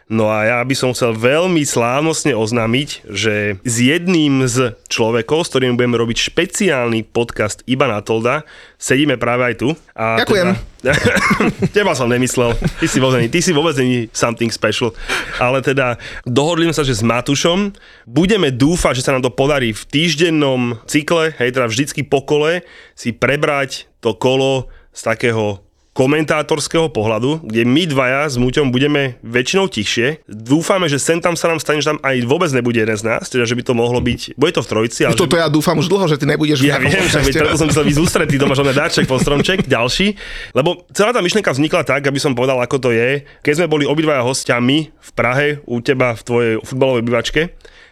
No a ja by som chcel veľmi slávnostne oznámiť, že s jedným z človekov, s ktorým budeme robiť špeciálny podcast iba na Tolda, sedíme práve aj tu. A Ďakujem. Teda, (laughs) teba som nemyslel. Ty si vôbec, ty si vôbec není something special. Ale teda dohodli sme sa, že s Matušom budeme dúfať, že sa nám to podarí v týždennom cykle, hej, teda vždycky po kole, si prebrať to kolo z takého komentátorského pohľadu, kde my dvaja s Muťom budeme väčšinou tichšie. Dúfame, že sem tam sa nám stane, že tam aj vôbec nebude jeden z nás, teda že by to mohlo byť, bude to v trojici. Ale Toto že... ja dúfam už dlho, že ty nebudeš Ja viem, že preto som chcel ísť ústretý, doma žodné dáček, postromček, ďalší. Lebo celá tá myšlienka vznikla tak, aby som povedal, ako to je. Keď sme boli obidvaja hostiami v Prahe u teba v tvojej futbalovej bývačke,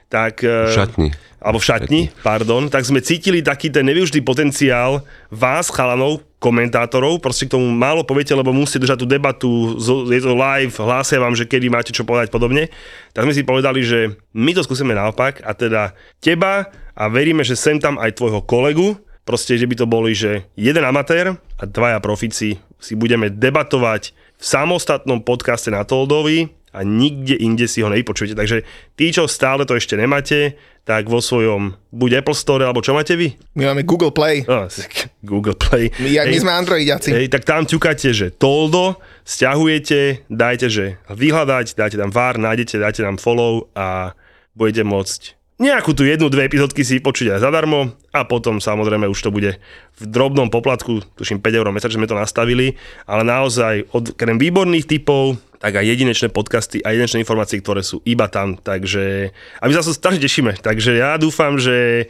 tak... V šatni alebo v šatni, pardon, tak sme cítili taký ten nevyužitý potenciál vás, chalanov, komentátorov, proste k tomu málo poviete, lebo musíte držať tú debatu, je to live, hlásia vám, že kedy máte čo povedať podobne. Tak sme si povedali, že my to skúsime naopak a teda teba a veríme, že sem tam aj tvojho kolegu, proste, že by to boli, že jeden amatér a dvaja profici si budeme debatovať v samostatnom podcaste na Toldovi a nikde inde si ho nevypočujete. Takže tí, čo stále to ešte nemáte, tak vo svojom buď Apple Store, alebo čo máte vy? My máme Google Play. Oh, (laughs) Google Play. My, ja, my sme Androidiaci. Hej, tak tam ťukáte, že Toldo, stiahujete, dajte, že vyhľadať, dáte tam VAR, nájdete, dáte tam follow a budete môcť nejakú tu jednu, dve epizódky si počuť aj zadarmo a potom samozrejme už to bude v drobnom poplatku, tuším 5 eur mesačne sme to nastavili, ale naozaj od krem výborných typov, tak aj jedinečné podcasty a jedinečné informácie, ktoré sú iba tam, takže a my sa strašne tešíme, takže ja dúfam, že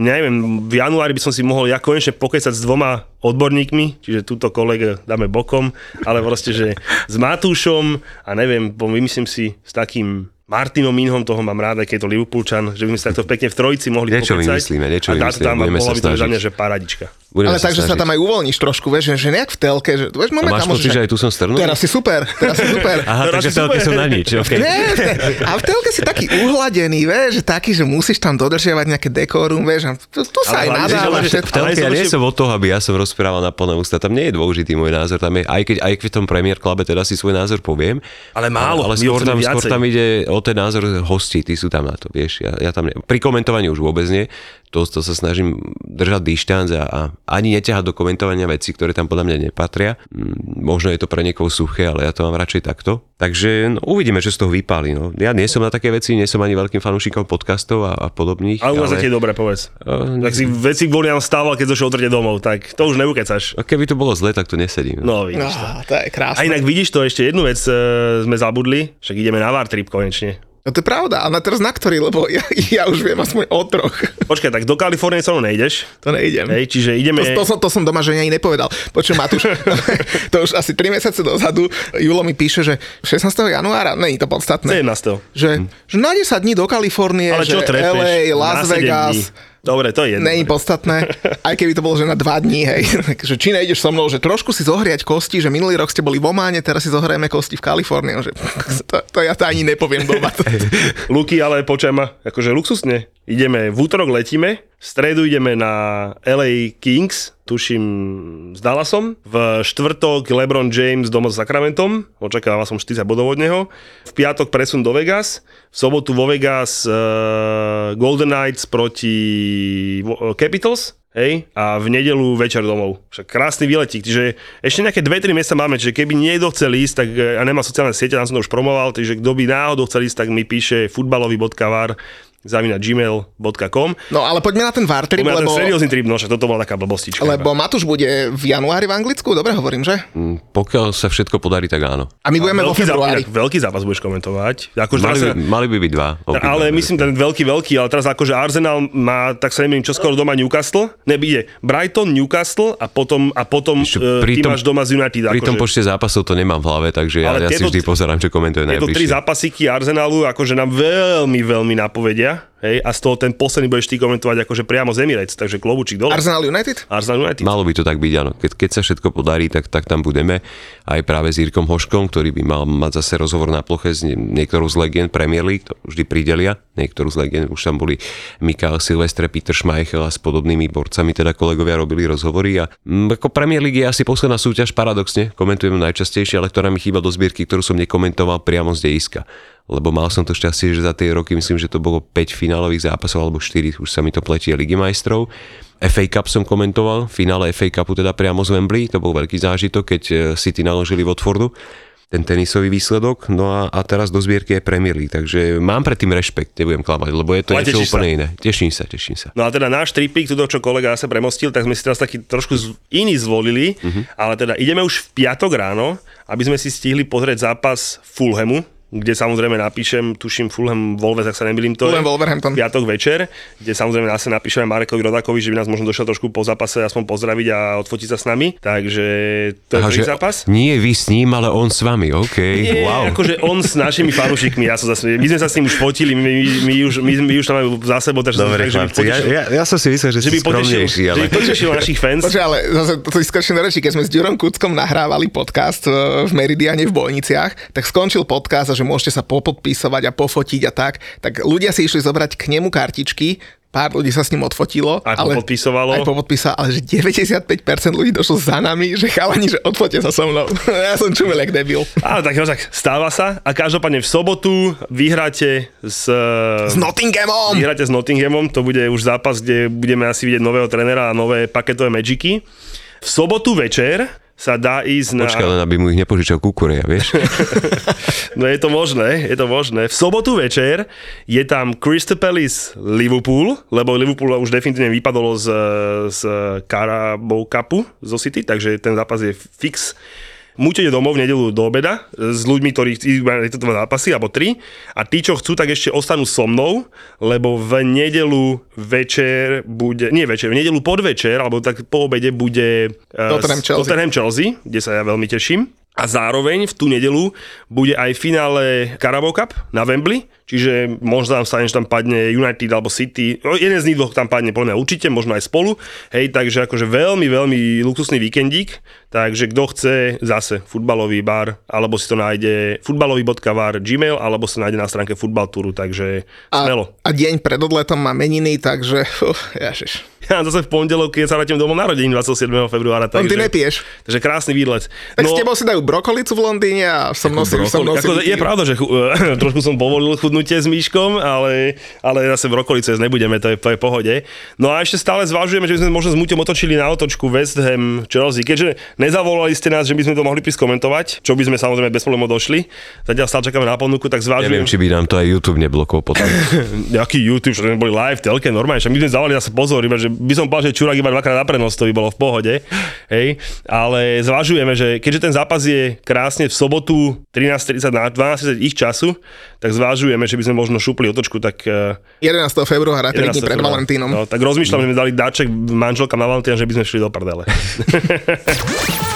neviem, v januári by som si mohol ja konečne pokecať s dvoma odborníkmi, čiže túto kolega dáme bokom, ale proste, že s Matúšom a neviem, vymyslím si s takým Martinom Minhom, toho mám rád, keď je to Liverpoolčan, že by sme sa takto pekne v trojici mohli niečo pokecať. Vymyslíme, niečo a vymyslíme, tam bolo by to mňa, že paradička. Budeme ale takže sa tam aj uvoľníš trošku, vieš, že, že nejak v telke, že vieš, moment, máš pocit, že aj tu som strnul? Teraz si super, teraz si super. (laughs) Aha, teraz takže v telke som na nič, okay. Nie, a v telke si taký uhladený, vieš, že taký, že musíš tam dodržiavať nejaké dekorum, vieš, a tu, tu sa aj nadáva V telke ja nie som od toho, aby ja som rozprával na plné ústa, tam nie je dôležitý môj názor, tam je, aj keď aj v tom Premier Clube teda si svoj názor poviem. Ale málo, ale, ale skôr, tam, skôr tam ide o ten názor hostí, ty sú tam na to, vieš, ja, ja tam ne, pri komentovaní už vôbec nie, to, to sa snažím držať dištanc a, a ani neťahať do komentovania veci, ktoré tam podľa mňa nepatria. Mm, možno je to pre niekoho suché, ale ja to mám radšej takto. Takže no, uvidíme, čo z toho vypáli. No. Ja nie som na také veci, nie som ani veľkým fanúšikom podcastov a, a podobných. Ale u vás ale... dobre, povedz. Uh, tak si veci kvôli nám stával, keď došiel otrte domov, tak to už neukecaš. A keby to bolo zle, tak to nesedím. No, vidíš to. No, to je krásne. A inak vidíš to, ešte jednu vec uh, sme zabudli, však ideme na VAR trip konečne. No to je pravda, a na teraz na ktorý, lebo ja, ja už viem aspoň o troch. Počkaj, tak do Kalifornie sa nejdeš. To nejdem. Hej, čiže ideme... To, to, som, to som doma že ani nepovedal. Počuj, Matúš, (laughs) to už asi 3 mesiace dozadu Julo mi píše, že 16. januára, není to podstatné. 17. Že, že na 10 dní do Kalifornie, Ale čo že trepeš? LA, Las Vegas. dní. Dobre, to je jedno. Není podstatné, aj keby to bolo, že na dva dní, hej. (laughs) Takže či nejdeš so mnou, že trošku si zohriať kosti, že minulý rok ste boli v Ománe, teraz si zohrieme kosti v Kalifornii, že (laughs) to, to ja to ani nepoviem doma. (laughs) Luky, ale počujem ma, akože luxusne. Ideme, v útorok letíme, v stredu ideme na LA Kings, tuším s Dallasom. V štvrtok LeBron James doma s Sacramentom, očakávam som 40 bodov od neho. V piatok presun do Vegas, v sobotu vo Vegas uh, Golden Knights proti uh, Capitals, Hej, a v nedelu večer domov. Však krásny výletík, čiže ešte nejaké 2-3 miesta máme, čiže keby niekto chcel ísť, tak e, a nemá sociálne siete, tam som to už promoval, takže kto by náhodou chcel ísť, tak mi píše futbalový.var zavina gmail.com. No ale poďme na ten VAR trip, Poďme na ten lebo, seriózny trip, no však toto bola taká blbostička. lebo Matúš bude v januári v Anglicku, dobre hovorím, že? Mm, Pokiaľ sa všetko podarí, tak áno. A my budeme vo veľký, zápas, februári. inak veľký zápas budeš komentovať. Akože Mali by, sa- mali by byť dva. obidva. ale myslím ten veľký, veľký, ale teraz akože Arsenal má, tak sa neviem, čo skoro doma Newcastle. Ne, ide Brighton, Newcastle a potom, a potom Ešte uh, pri tom- máš doma z United. Pri tom akože. počte zápasov to nemám v hlave, takže ja, Ale ja si vždy pozerám, čo komentuje Tieto tri najbližšie. zápasíky Arsenalu akože nám veľmi, veľmi napovedia. Yeah. Hej, a z toho ten posledný budeš ty komentovať akože priamo z Emirates, takže klobučík dole. Arsenal United? Arsenal United. Malo by to tak byť, áno. Keď, keď sa všetko podarí, tak, tak tam budeme. Aj práve s Jirkom Hoškom, ktorý by mal mať zase rozhovor na ploche s nie- niektorou z legend Premier League, to vždy pridelia. Niektorú z legend, už tam boli Mikael Silvestre, Peter Schmeichel a s podobnými borcami, teda kolegovia robili rozhovory. A mm, ako Premier League je asi posledná súťaž, paradoxne, komentujem najčastejšie, ale ktorá mi chýba do zbierky, ktorú som nekomentoval priamo z dejiska lebo mal som to šťastie, že za tie roky myslím, že to bolo 5 finálových zápasov alebo 4, už sa mi to pletie Ligy majstrov. FA Cup som komentoval, finále FA Cupu teda priamo z Wembley, to bol veľký zážitok, keď eh, City naložili Watfordu ten tenisový výsledok, no a, a teraz do zbierky je Premier League, takže mám pred tým rešpekt, nebudem klamať, lebo je to Ale niečo úplne sa? iné. Teším sa, teším sa. No a teda náš tripík, tuto čo kolega sa premostil, tak sme si teraz taký trošku iný zvolili, Mhm. ale teda ideme už v piatok ráno, aby sme si stihli pozrieť zápas Fulhamu, kde samozrejme napíšem, tuším Fulham Wolves, ak sa nemýlim to Fulham je, Wolverhampton. piatok večer, kde samozrejme nás napíšeme Marekovi Rodakovi, že by nás možno došiel trošku po zápase aspoň pozdraviť a odfotiť sa s nami, takže to je Aha, že zápas. Nie vy s ním, ale on s vami, OK, Nie, wow. akože on s našimi fanúšikmi, ja som zase, my sme sa s ním už fotili, my, my, my, už, my, my už tam máme za sebou, takže Dobre, tak, že by chlapci, ja, potešil- ja, ja som si myslel, že, že by potešil, skromnejší, že ale... by potešil našich fans. Počkaj, ale zase to si skočím na reči, keď sme s Ďurom Kuckom nahrávali podcast e, v Meridiane v Bojniciach, tak skončil podcast a že môžete sa popodpísovať a pofotiť a tak, tak ľudia si išli zobrať k nemu kartičky, pár ľudí sa s ním odfotilo. Aj ale, popodpísovalo. Aj popodpísalo, ale že 95% ľudí došlo za nami, že chalani, že odfote sa so mnou. (laughs) ja som čumel jak debil. Áno, tak, no, tak stáva sa a každopádne v sobotu vyhráte s, S Nottinghamom! vyhráte s Nottinghamom, to bude už zápas, kde budeme asi vidieť nového trénera a nové paketové magicy. V sobotu večer sa dá ísť na... Počkaj, len aby mu ich nepožičal kukuria, vieš? (laughs) No je to možné, je to možné. V sobotu večer je tam Crystal Palace Liverpool, lebo Liverpool už definitívne vypadolo z, z Carabao Cupu zo City, takže ten zápas je fix. Muťete domov v nedelu do obeda s ľuďmi, ktorí na tieto dva zápasy, alebo tri. A tí, čo chcú, tak ešte ostanú so mnou, lebo v nedelu večer bude, nie večer, v nedelu podvečer, alebo tak po obede bude eh, Tottenham Chelsea. Tottenham Chelsea, kde sa ja veľmi teším. A zároveň v tú nedelu bude aj finále Carabao Cup na Wembley, čiže možno tam stane, že tam padne United alebo City, no, jeden z nich dvoch tam padne, podľa mňa určite, možno aj spolu, hej, takže akože veľmi, veľmi luxusný víkendík, takže kto chce zase futbalový bar, alebo si to nájde futbalový.var Gmail, alebo sa nájde na stránke Futbaltúru, takže A, smelo. a deň pred odletom má meniny, takže uf, jažiš. (laughs) Ja zase v pondelok, keď sa vrátim domov narodení 27. februára, On ty takže, nepiješ. takže krásny výlet. Tak no, s tebou si dajú brokolicu v Londýne a so mnou si, so mnou si Ako, je pravda, že chu, (laughs) trošku som povolil chudnutie s Míškom, ale, ale zase v rokolice nebudeme, to je, to je pohode. No a ešte stále zvažujeme, že by sme možno s Muťom otočili na otočku West Ham Chelsea, keďže nezavolali ste nás, že by sme to mohli prísť komentovať, čo by sme samozrejme bez problémov došli. Zatiaľ stále čakáme na ponuku, tak zvažujem. Neviem, či by nám to aj YouTube neblokoval potom. (laughs) Nejaký YouTube, že boli live, telke, normálne, že my sme zavolali zase pozor, iba, že by som povedal, že Čurák iba dvakrát na prenos, to by bolo v pohode, hej, ale zvažujeme, že keďže ten zápas je krásne v sobotu 13.30 na 12.30 ich času, tak zvážujeme, že by sme možno šupli otočku, tak... eh, 11. februára, 3 dní 11. pred. Valentínom. No, tak rozmýšľam, že sme dali dáček manželka na Valentína, že by sme šli do prdele. (laughs)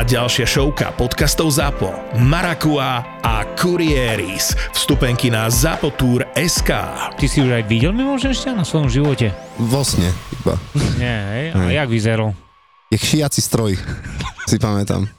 ďalšia šovka podcastov ZAPO, Marakua a Kurieris. Vstupenky na zapotur.sk. Ty si už aj videl mimoženšťa na svojom živote? Vo sne iba. Nie, hej? A jak vyzeral? Je šiaci stroj, si pamätám. (laughs)